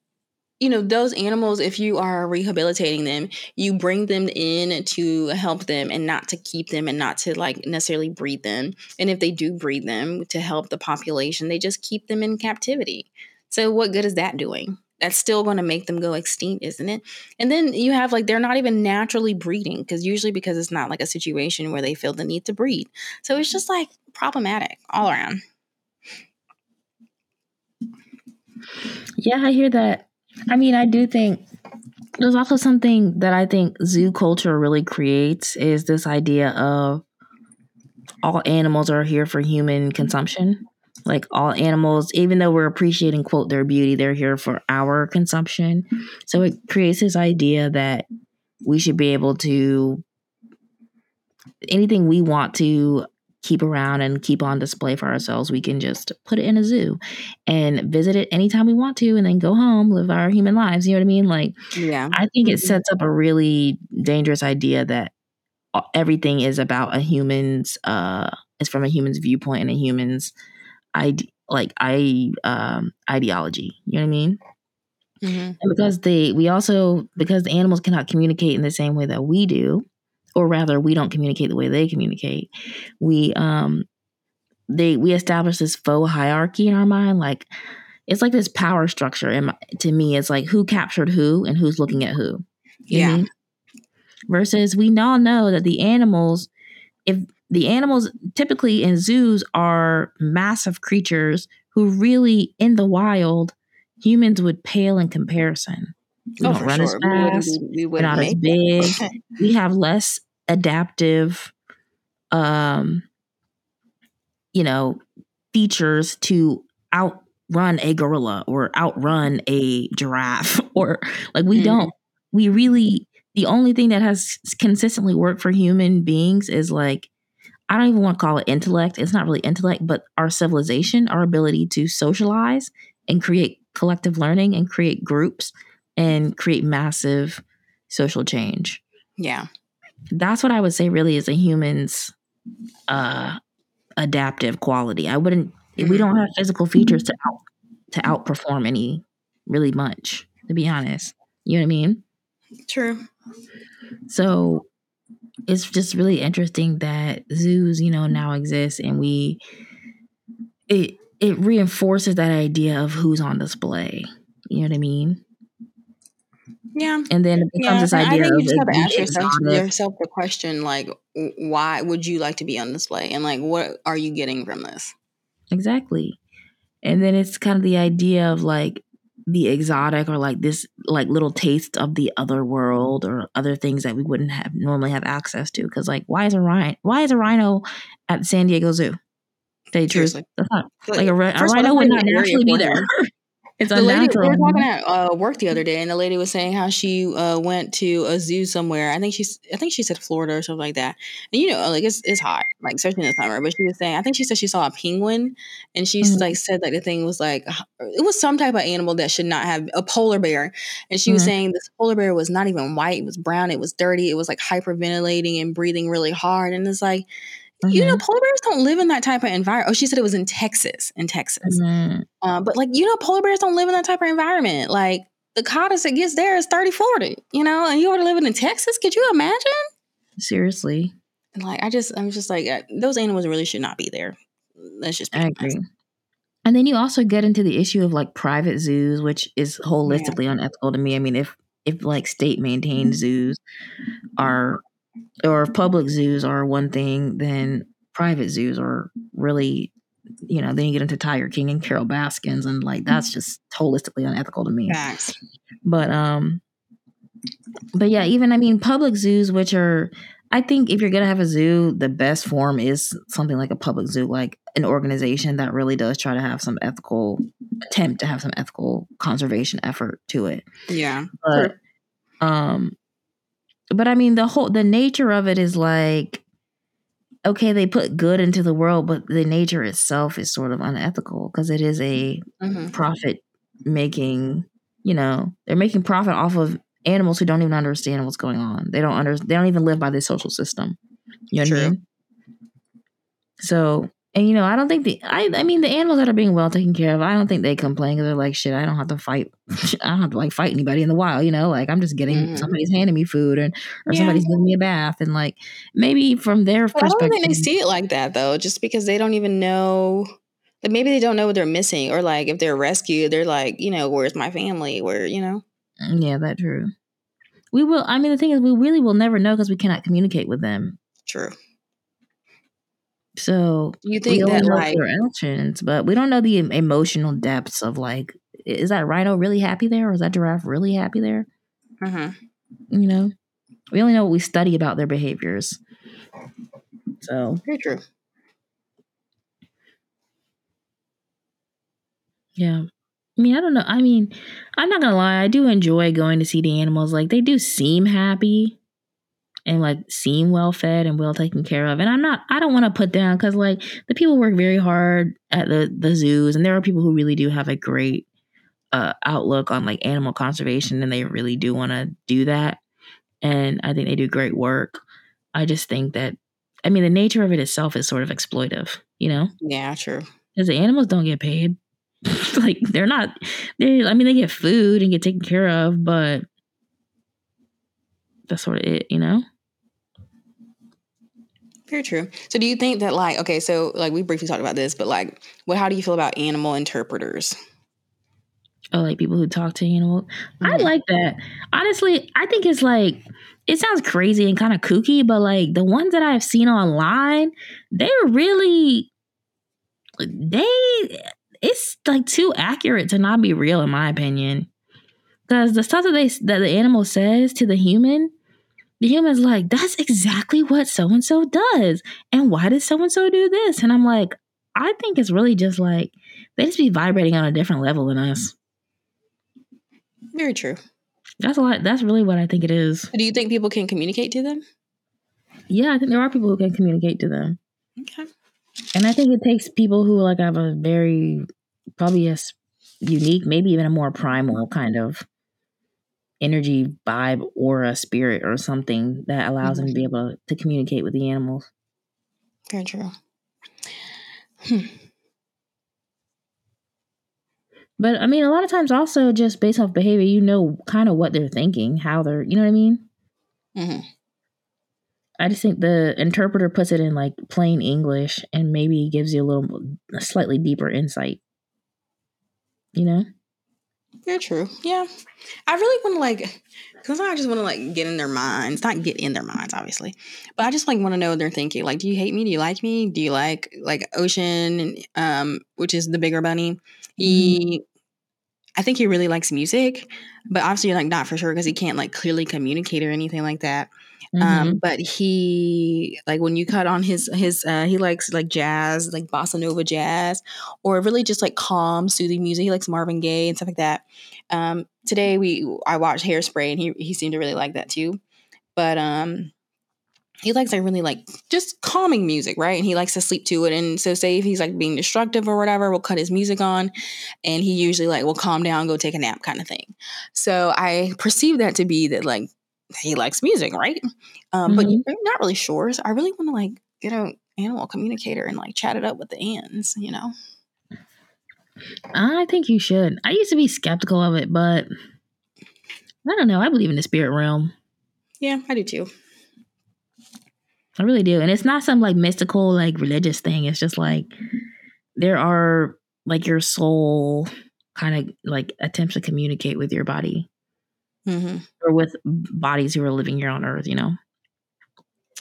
you know those animals, if you are rehabilitating them, you bring them in to help them and not to keep them and not to like necessarily breed them. And if they do breed them to help the population, they just keep them in captivity. So what good is that doing? That's still going to make them go extinct, isn't it? And then you have like they're not even naturally breeding because usually because it's not like a situation where they feel the need to breed. So it's just like problematic all around. Yeah, I hear that. I mean, I do think there's also something that I think zoo culture really creates is this idea of all animals are here for human consumption. Like all animals, even though we're appreciating quote their beauty, they're here for our consumption. So it creates this idea that we should be able to anything we want to keep around and keep on display for ourselves, we can just put it in a zoo and visit it anytime we want to and then go home, live our human lives. You know what I mean? Like, Yeah. I think it Mhm. sets up a really dangerous idea that everything is about a human's, uh, it's from a human's viewpoint and a human's, ide- like, I, um, ideology. You know what I mean? Mm-hmm. And because they, we also, because the animals cannot communicate in the same way that we do, or rather, we don't communicate the way they communicate. We, um, they, we establish this faux hierarchy in our mind. Like, it's like this power structure. And to me, it's like who captured who and who's looking at who. You know what I Yeah. Versus, we all know that the animals, if the animals typically in zoos are massive creatures who really in the wild humans would pale in comparison. We Oh, don't run sure. as We wouldn't, fast. we We're wouldn't not as big. we have less adaptive, um, you know, features to outrun a gorilla or outrun a giraffe or like we Mhm. don't. We really the only thing that has consistently worked for human beings is like I don't even want to call it intellect. It's not really intellect, but our civilization, our ability to socialize and create collective learning and create groups and create massive social change. yeah. That's what I would say really is a human's uh adaptive quality. I wouldn't we don't have physical features to out to outperform any really much, to be honest. You know what I mean? True. So it's just really interesting that zoos, you know, now exist and we it it reinforces that idea of who's on display. You know what I mean? Yeah. And then it becomes Yeah. this and I think you just have to ask yourself, yourself the question like, why would you like to be on display? And like, what are you getting from this? Exactly. And then it's kind of the idea of like the exotic or like this like little taste of the other world or other things that we wouldn't have normally have access to. Cause like why is a rhino why is a rhino at San Diego Zoo? Truth. Seriously. That's not Like, a, a first of all, rhino would not not even an area naturally be there. It's the lady we were talking at uh, work the other day, and the lady was saying how she uh, went to a zoo somewhere. I think she's, I think she said Florida or something like that. And you know, like it's it's hot, like especially in the summer. But she was saying, I think she said she saw a penguin, and she Mhm. like said that the thing was like it was some type of animal that should not have a polar bear. And she was Mhm. saying this polar bear was not even white; it was brown. It was dirty. It was like hyperventilating and breathing really hard. And it's like. You know, Mhm. polar bears don't live in that type of environment. Oh, she said it was in Texas. In Texas. Mhm. Um, but like, you know, polar bears don't live in that type of environment. Like the hottest it gets there is 30, 40, you know, and you were living in Texas. Could you imagine? Seriously, And like, I just, I'm just like, uh, those animals really should not be there. Let's just I honest. agree. And then you also get into the issue of like private zoos, which is holistically unethical to me. I mean, if if like state maintained zoos are or if public zoos are one thing, then private zoos are really, you know, then you get into Tiger King and Carol Baskins, and like that's just holistically unethical to me. Facts. But um, but yeah, even I mean, public zoos, which are, I think if you're gonna have a zoo, the best form is something like a public zoo, like an organization that really does try to have some ethical attempt to have some ethical conservation effort to it. Yeah. But um, but I mean, the whole the nature of it is like. Okay, they put good into the world, but the nature itself is sort of unethical because it is a hmm profit making you know they're making profit off of animals who don't even understand what's going on. They don't under they don't even live by this social system. You know what i mean? So and you know i don't think the i i mean the animals that are being well taken care of i don't think they complain because they're like shit i don't have to fight i don't have to like fight anybody in the wild you know like i'm just getting Mhm. somebody's handing me food and or Yeah. somebody's giving me a bath and like maybe from their But I don't perspective think they see it like that though, just because they don't even know. Like maybe they don't know what they're missing, or like if they're rescued, they're like, you know, where's my family? Where you know? Mm, yeah that's true we will i mean the thing is we really will never know because we cannot communicate with them True. So You think that like their actions, but we don't know the emotional depths of like, is that rhino really happy there, or is that giraffe really happy there? Mhm. You know, we only know what we study about their behaviors. So very true. yeah, I mean, I don't know. I mean, I'm not gonna lie, I do enjoy going to see the animals. Like they do seem happy and like seem well fed and well taken care of. And I'm not, I don't want to put down because like the people work very hard at the the zoos, and there are people who really do have a great uh, outlook on like animal conservation, and they really do want to do that. And I think they do great work. I just think that, I mean, the nature of it itself is sort of exploitive, you know, Yeah, true. because the animals don't get paid. like they're not. They, I mean, they get food and get taken care of, but that's sort of it, you know. Very true. So do you think that like okay, so like we briefly talked about this, but like what how do you feel about animal interpreters? Oh, like people who talk to animals. I Mhm. like that. Honestly, I think it's like it sounds crazy and kind of kooky, but like the ones that I've seen online, they're really they it's like too accurate to not be real in my opinion. Cuz the stuff that they that the animal says to the human, the human's like, that's exactly what so and so does. And why does so and so do this? And I'm like, I think it's really just like they just be vibrating on a different level than us. Very true. That's a lot. That's really what I think it is. Do you think people can communicate to them? Yeah, I think there are people who can communicate to them, Okay. and I think it takes people who like have a very probably a unique, maybe even a more primal kind of energy, vibe, or a spirit or something that allows them to be able to communicate with the animals. Very true. But I mean, a lot of times also just based off behavior, you know, kind of what they're thinking, how they're, you know what I mean. hmm I just think the interpreter puts it in like plain English and maybe gives you a little a slightly deeper insight. You know? Very true. Yeah. I really want to like because I just want to like get in their minds, not get in their minds, obviously, but I just like want to know what they're thinking. Like, do you hate me? Do you like me? Do you like like Ocean, um, which is the bigger bunny? He, I think he really likes music, but obviously like not for sure because he can't like clearly communicate or anything like that. Um, Mhm. Um, but he like when you cut on his his uh, he likes like jazz, like bossa nova jazz, or really just like calm, soothing music. He likes Marvin Gaye and stuff like that. Um, today we I watched Hairspray and he he seemed to really like that too. But um, he likes like really like just calming music, right? And he likes to sleep to it. And so say if he's like being destructive or whatever, we'll cut his music on and he usually like will calm down, go take a nap kind of thing. So I perceive that to be that like he likes music, right? Um, But Mhm. you're not really sure. So I really want to like get an animal communicator and like chat it up with the ants, you know? I think you should. I used to be skeptical of it, but I don't know. I believe in the spirit realm. Yeah, I do too. I really do. And it's not some like mystical, like religious thing. It's just like there are like your soul kind of like attempts to communicate with your body hmm or with bodies who are living here on earth, you know?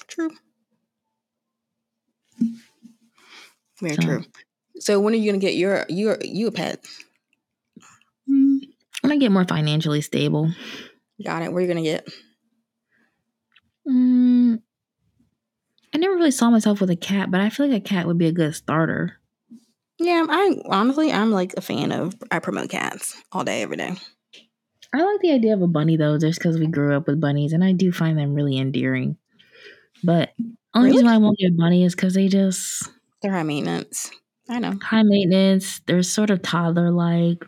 True. Very So- true. So when are you gonna get your your you a pet? Mm, When I get more financially stable. Got it. Where are you gonna get? Mm, I never really saw myself with a cat, but I feel like a cat would be a good starter. Yeah, I honestly I'm like a fan of I promote cats all day, every day. I like the idea of a bunny though, just because we grew up with bunnies, and I do find them really endearing. But only reason Really? why I won't get a bunny is because they just They're high maintenance. I know. high maintenance. They're sort of toddler like.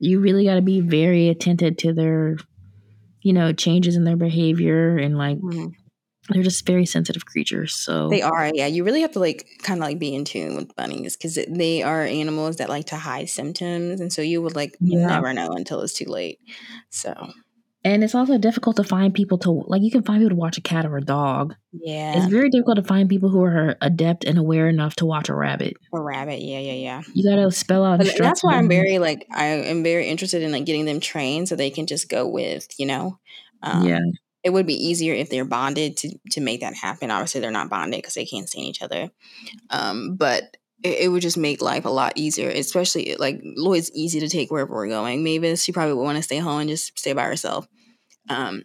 You really got to be very attentive to their, you know, changes in their behavior, and like Mhm. They're just very sensitive creatures. So They are, yeah. You really have to like kind of like be in tune with bunnies because they are animals that like to hide symptoms, and so you would like Yeah. never know until it's too late. So and it's also difficult to find people to like. You can find people to watch a cat or a dog. yeah, It's very difficult to find people who are adept and aware enough to watch a rabbit. a rabbit, yeah, yeah, yeah. You got to spell out. That's why I'm very like I am very interested in like getting them trained so they can just go with you know. Um, yeah. It would be easier if they're bonded to to make that happen. Obviously, they're not bonded because they can't stand each other. Um, but it, it would just make life a lot easier, especially like Lloyd's easy to take wherever we're going. Mavis, she probably would want to stay home and just stay by herself. Um,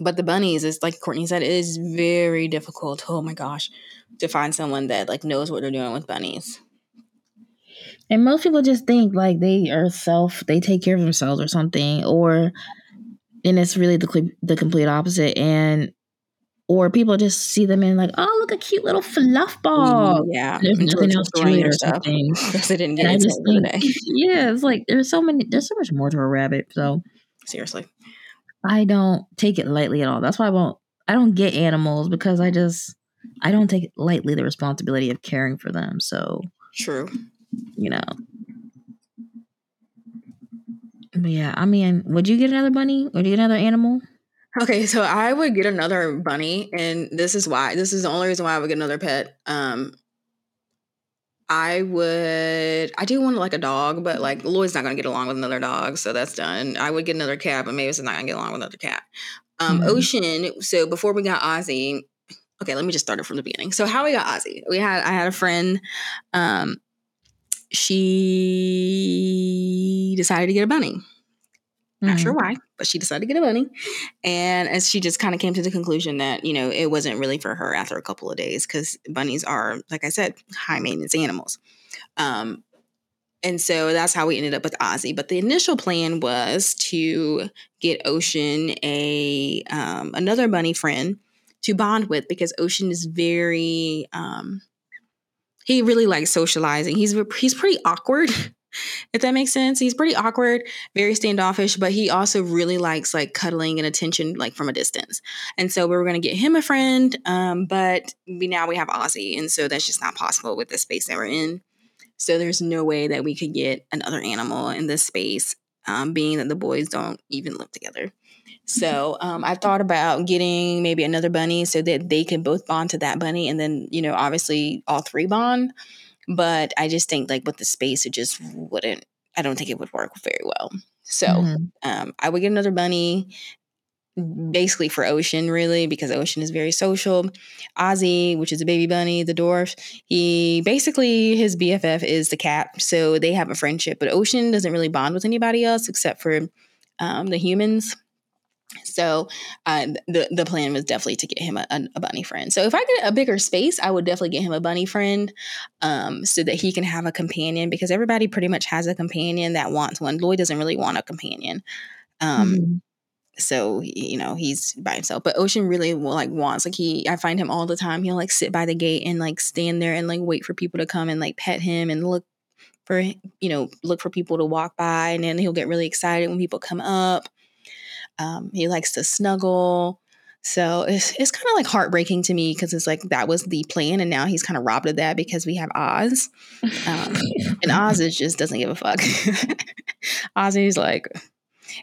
but the bunnies is like Courtney said, it is very difficult. Oh my gosh, to find someone that like knows what they're doing with bunnies. And most people just think like they are self, they take care of themselves or something, or and it's really the the complete opposite. And or people just see them in like, oh, look a cute little fluff ball. Mm-hmm, yeah, There's nothing else to it or something. Because they didn't get it just the think, day. yeah, it's like there's so many, there's so much more to a rabbit. So Seriously. I don't take it lightly at all. That's why I won't. I don't get animals because I just I don't take lightly the responsibility of caring for them. So True. you know. Yeah, I mean, would you get another bunny? Would you get another animal? Okay, so I would get another bunny, and this is why. This is the only reason why I would get another pet. Um, I would. I do want like a dog, but like Lloyd's not gonna get along with another dog, so that's done. I would get another cat, but maybe it's not gonna get along with another cat. Um, Mhm. Ocean. So before we got Ozzy, okay, let me just start it from the beginning. So how we got Ozzy? We had I had a friend. Um, she decided to get a bunny. Not sure Mhm. why, but she decided to get a bunny. And as she just kind of came to the conclusion that, you know, it wasn't really for her after a couple of days because bunnies are, like I said, high maintenance animals. Um, and so that's how we ended up with Ozzy. But the initial plan was to get Ocean a um, another bunny friend to bond with because Ocean is very um, he really likes socializing. He's he's pretty awkward, if that makes sense. He's pretty awkward, very standoffish, but he also really likes like cuddling and attention like from a distance. And so we were going to get him a friend, um, but we now we have Ozzy, and so that's just not possible with the space that we're in. So there's no way that we could get another animal in this space, um, being that the boys don't even live together. So um, I thought about getting maybe another bunny so that they can both bond to that bunny, and then you know obviously all three bond. But I just think like with the space, it just wouldn't. I don't think it would work very well. So Mhm. um, I would get another bunny. basically for Ocean, really, because Ocean is very social. Ozzy, which is a baby bunny, the dwarf, he basically his BFF is the cat, so they have a friendship. But Ocean doesn't really bond with anybody else except for um, the humans. So uh, the the plan was definitely to get him a, a, bunny friend. So if I get a bigger space, I would definitely get him a bunny friend, um, so that he can have a companion. Because everybody pretty much has a companion that wants one. Lloyd doesn't really want a companion. Um, mm-hmm so you know he's by himself but ocean really will like wants like he i find him all the time he'll like sit by the gate and like stand there and like wait for people to come and like pet him and look for you know look for people to walk by and then he'll get really excited when people come up um, he likes to snuggle so it's, it's kind of like heartbreaking to me because it's like that was the plan and now he's kind of robbed of that because we have oz um, and oz is just doesn't give a fuck oz is like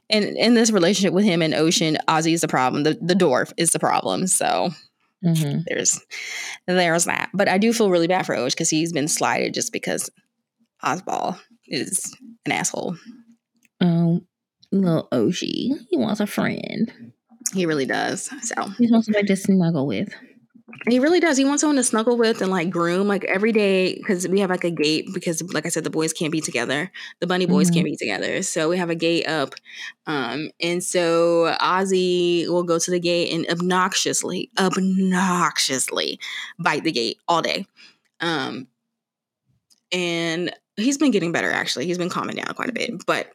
and in this relationship with him and Ocean, Ozzy is the problem. The the dwarf is the problem. So mm-hmm. there's there's that. But I do feel really bad for Osh because he's been slighted just because Ozball is an asshole. Um, little Oshi, he wants a friend. He really does. So he wants somebody to snuggle with. He really does. He wants someone to snuggle with and like groom like every day because we have like a gate because like I said the boys can't be together. The bunny boys mm-hmm. can't be together. So we have a gate up. Um and so Ozzy will go to the gate and obnoxiously obnoxiously bite the gate all day. Um and he's been getting better actually. He's been calming down quite a bit. But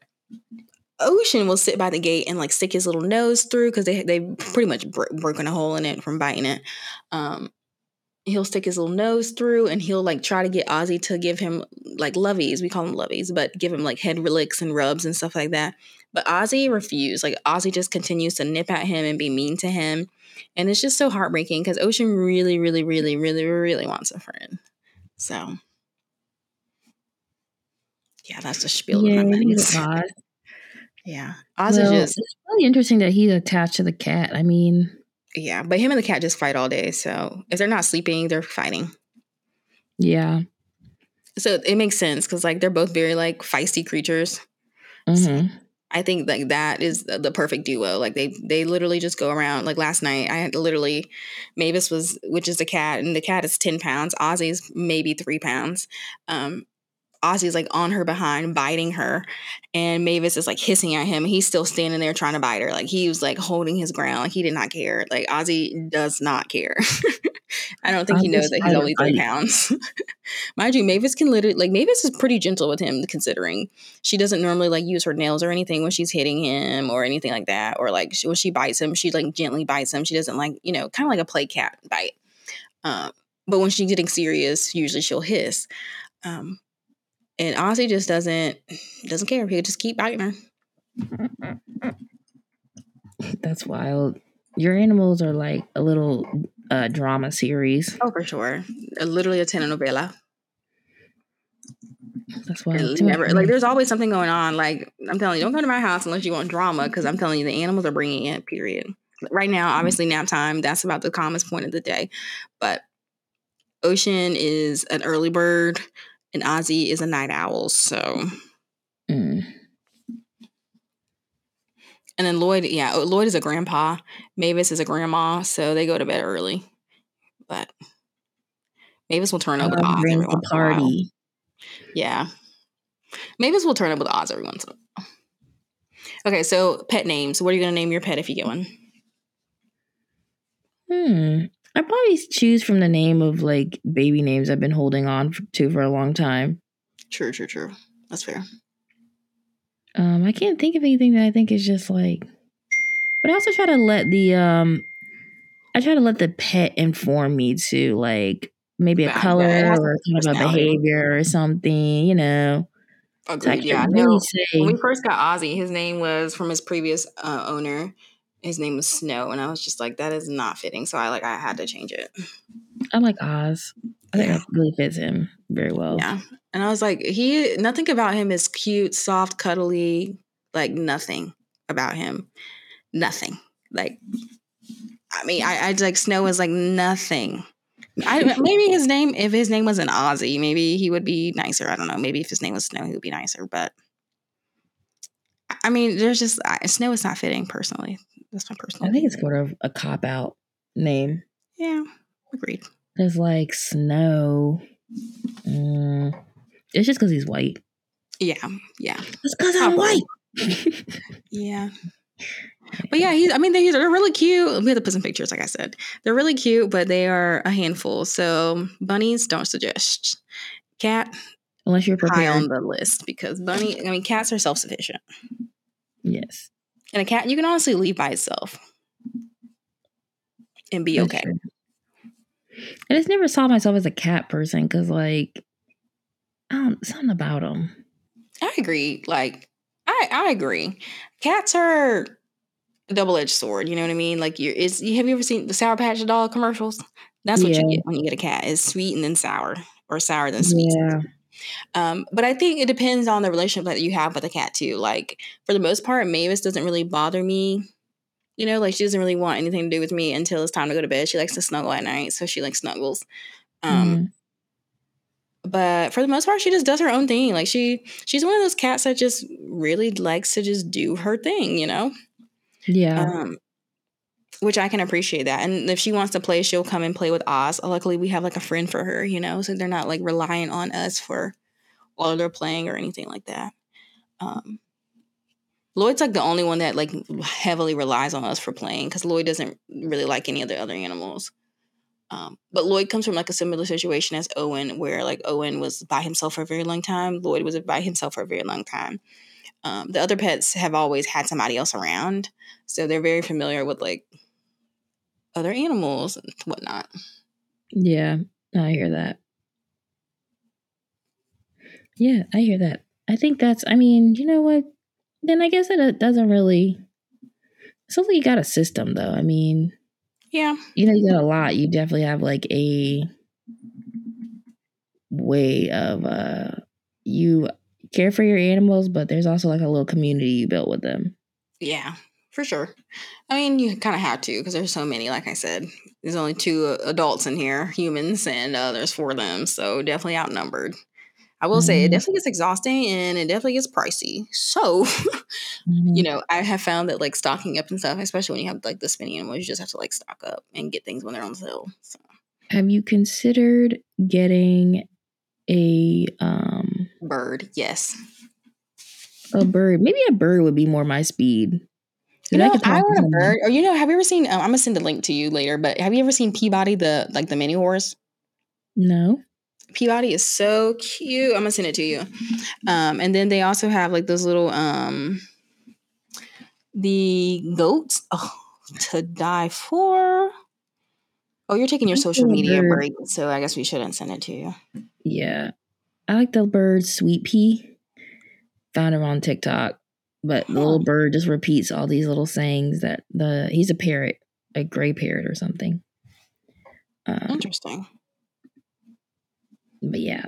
Ocean will sit by the gate and like stick his little nose through because they they pretty much bro- broken a hole in it from biting it. Um, he'll stick his little nose through and he'll like try to get Ozzy to give him like lovies. We call them lovies, but give him like head licks and rubs and stuff like that. But Ozzy refused. Like Ozzy just continues to nip at him and be mean to him. And it's just so heartbreaking because Ocean really, really, really, really, really wants a friend. So yeah, that's the spiel yeah, of my yeah. Oz well, is just it's really interesting that he's attached to the cat. I mean Yeah, but him and the cat just fight all day. So if they're not sleeping, they're fighting. Yeah. So it makes sense because like they're both very like feisty creatures. Mm-hmm. So I think like that is the perfect duo. Like they they literally just go around. Like last night, I had literally Mavis was which is the cat, and the cat is ten pounds. Ozzy's maybe three pounds. Um, Ozzy's like on her behind, biting her, and Mavis is like hissing at him. He's still standing there trying to bite her. Like he was like holding his ground. Like he did not care. Like Ozzy does not care. I don't think he knows that he's only three pounds. Mind you, Mavis can literally like Mavis is pretty gentle with him, considering she doesn't normally like use her nails or anything when she's hitting him or anything like that. Or like when she bites him, she like gently bites him. She doesn't like you know kind of like a play cat bite. Um, but when she's getting serious, usually she'll hiss. Um, and Ozzy just doesn't doesn't care. He'll just keep biting her. That's wild. Your animals are like a little uh, drama series. Oh, for sure. Literally a telenovela. That's why never like there's always something going on. Like I'm telling you, don't come to my house unless you want drama because I'm telling you the animals are bringing it. Period. Right now, obviously nap time. That's about the calmest point of the day, but Ocean is an early bird and Ozzy is a night owl. So, mm. and then Lloyd, yeah, oh, Lloyd is a grandpa. Mavis is a grandma, so they go to bed early. But Mavis will turn up with Oz every once party. Yeah, Mavis will turn up with Oz every once in a while. Okay, so pet names. What are you going to name your pet if you get one? Hmm. I probably choose from the name of like baby names I've been holding on to for a long time. True, true, true. That's fair. Um, I can't think of anything that I think is just like, but I also try to let the um, I try to let the pet inform me too, like maybe a color or kind of a behavior or something, you know. Agreed. So yeah, really say, when we first got Ozzy, his name was from his previous uh, owner his name was Snow, and I was just like, that is not fitting. So I like I had to change it. I like Oz. I think that really fits him very well. Yeah. And I was like, he nothing about him is cute, soft, cuddly, like nothing about him. Nothing. Like I mean, I, I like Snow is like nothing. I maybe his name, if his name wasn't Ozzy, maybe he would be nicer. I don't know. Maybe if his name was Snow, he would be nicer. But I mean, there's just Snow is not fitting personally. That's my personal. I think it's sort of a cop out name. Yeah, agreed. It's like Snow, mm, it's just because he's white. Yeah, yeah, It's because I'm white. yeah. But yeah, he's. I mean, they're, they're really cute. We have to put some pictures, like I said. They're really cute, but they are a handful. So bunnies don't suggest. Cat Unless you're high on the list because bunny. I mean, cats are self sufficient, yes. And a cat you can honestly leave by itself and be that's okay. true. I just never saw myself as a cat person because, like, I don't something about them. I agree. Like, I I agree. Cats are a double edged sword. You know what I mean? Like, you is you have you ever seen the Sour Patch Dog commercials? That's what Yeah. you get when you get a cat. Is sweet and then sour, or sour then sweet. Yeah. Um, but I think it depends on the relationship that you have with the cat too. Like for the most part, Mavis doesn't really bother me. You know, like she doesn't really want anything to do with me until it's time to go to bed. She likes to snuggle at night, so she like snuggles. Um, Mhm. but for the most part, she just does her own thing. Like she she's one of those cats that just really likes to just do her thing, you know? Yeah. Um which I can appreciate that. And if she wants to play, she'll come and play with Oz. Luckily, we have like a friend for her, you know, so they're not like relying on us for while they're playing or anything like that. Um, Lloyd's like the only one that like heavily relies on us for playing because Lloyd doesn't really like any of the other animals. Um, but Lloyd comes from like a similar situation as Owen, where like Owen was by himself for a very long time. Lloyd was by himself for a very long time. Um, the other pets have always had somebody else around, so they're very familiar with like other animals and whatnot. Yeah, I hear that. Yeah, I hear that. I think that's, I mean, you know what? Then I guess it doesn't really. It sounds like you got a system, though. I mean, Yeah, you know, you got a lot. You definitely have like a way of, uh, you care for your animals, but there's also like a little community you built with them. yeah, for sure. I mean, you kind of have to because there's so many. Like I said, there's only two uh, adults in here, humans, and uh, there's four of them, so definitely outnumbered. I will say it Mhm. definitely gets exhausting and it definitely gets pricey. So, Mhm. you know, I have found that like stocking up and stuff, especially when you have like the spinning animals, you just have to like stock up and get things when they're on sale. So, Have you considered getting a um bird, yes. a bird? Maybe a bird would be more my speed. You know, I to want a bird. Or you know, have you ever seen? Um, I'm gonna send a link to you later. But have you ever seen Peabody, the like the mini horse? No. Peabody is so cute. I'm gonna send it to you. Um, and then they also have like those little um the goats. Oh, to die for. Oh, you're taking your social media bird. break, so I guess we shouldn't send it to you. Yeah. I like the bird Sweet Pea. Found him on TikTok. But the little bird just repeats all these little sayings that the he's a parrot, a gray parrot or something. Um, Interesting. but yeah.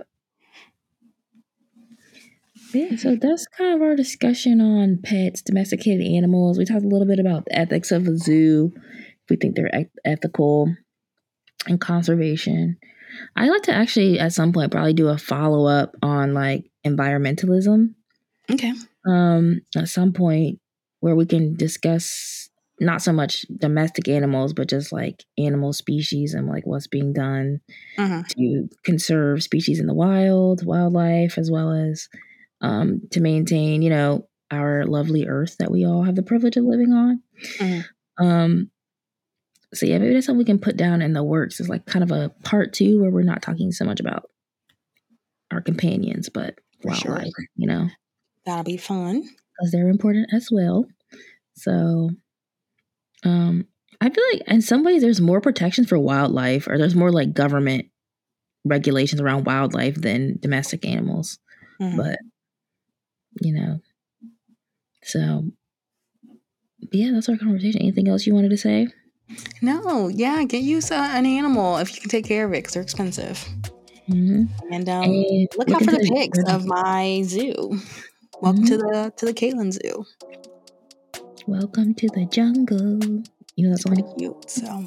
Yeah, so that's kind of our discussion on pets, domesticated animals. We talked a little bit about the ethics of a zoo, if we think they're eth- ethical, and conservation. I'd like to actually, at some point, probably do a follow up on like environmentalism. Okay. Um, at some point, where we can discuss not so much domestic animals, but just like animal species and like what's being done Mhm. to conserve species in the wild, wildlife, as well as um, to maintain, you know, our lovely earth that we all have the privilege of living on. Mhm. Um, so yeah, maybe that's something we can put down in the works. It's like kind of a part two where we're not talking so much about our companions, but For sure. wildlife, you know, That'll be fun. because they're important as well. So, um, I feel like in some ways there's more protections for wildlife, or there's more like government regulations around wildlife than domestic animals. Mhm. But you know, so yeah, that's our conversation. Anything else you wanted to say? No, yeah, get you so- an animal if you can take care of it because they're expensive. Mm-hmm. And um, And look out for the pics of my zoo. Welcome to mm-hmm. the to the Catelyn Zoo. Welcome to the jungle. You know that's pretty cute. So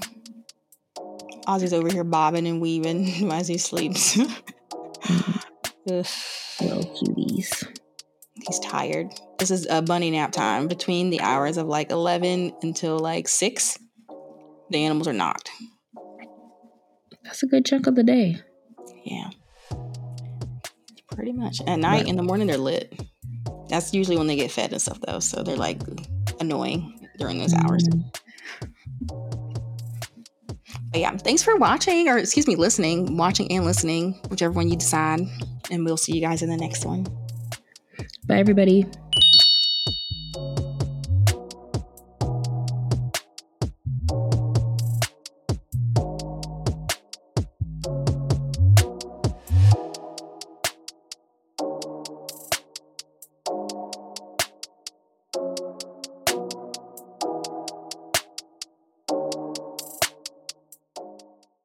Ozzy's over here bobbing and weaving as he sleeps. Mm-hmm. Little cuties. He's tired. This is a bunny nap time between the hours of like 11 until like 6. The animals are knocked. That's a good chunk of the day. Yeah. Pretty much. At night, in the morning, they're lit. That's usually when they get fed and stuff, though. So they're like annoying during those hours. Mm. But yeah, thanks for watching, or excuse me, listening, watching and listening, whichever one you decide. And we'll see you guys in the next one. Bye, everybody.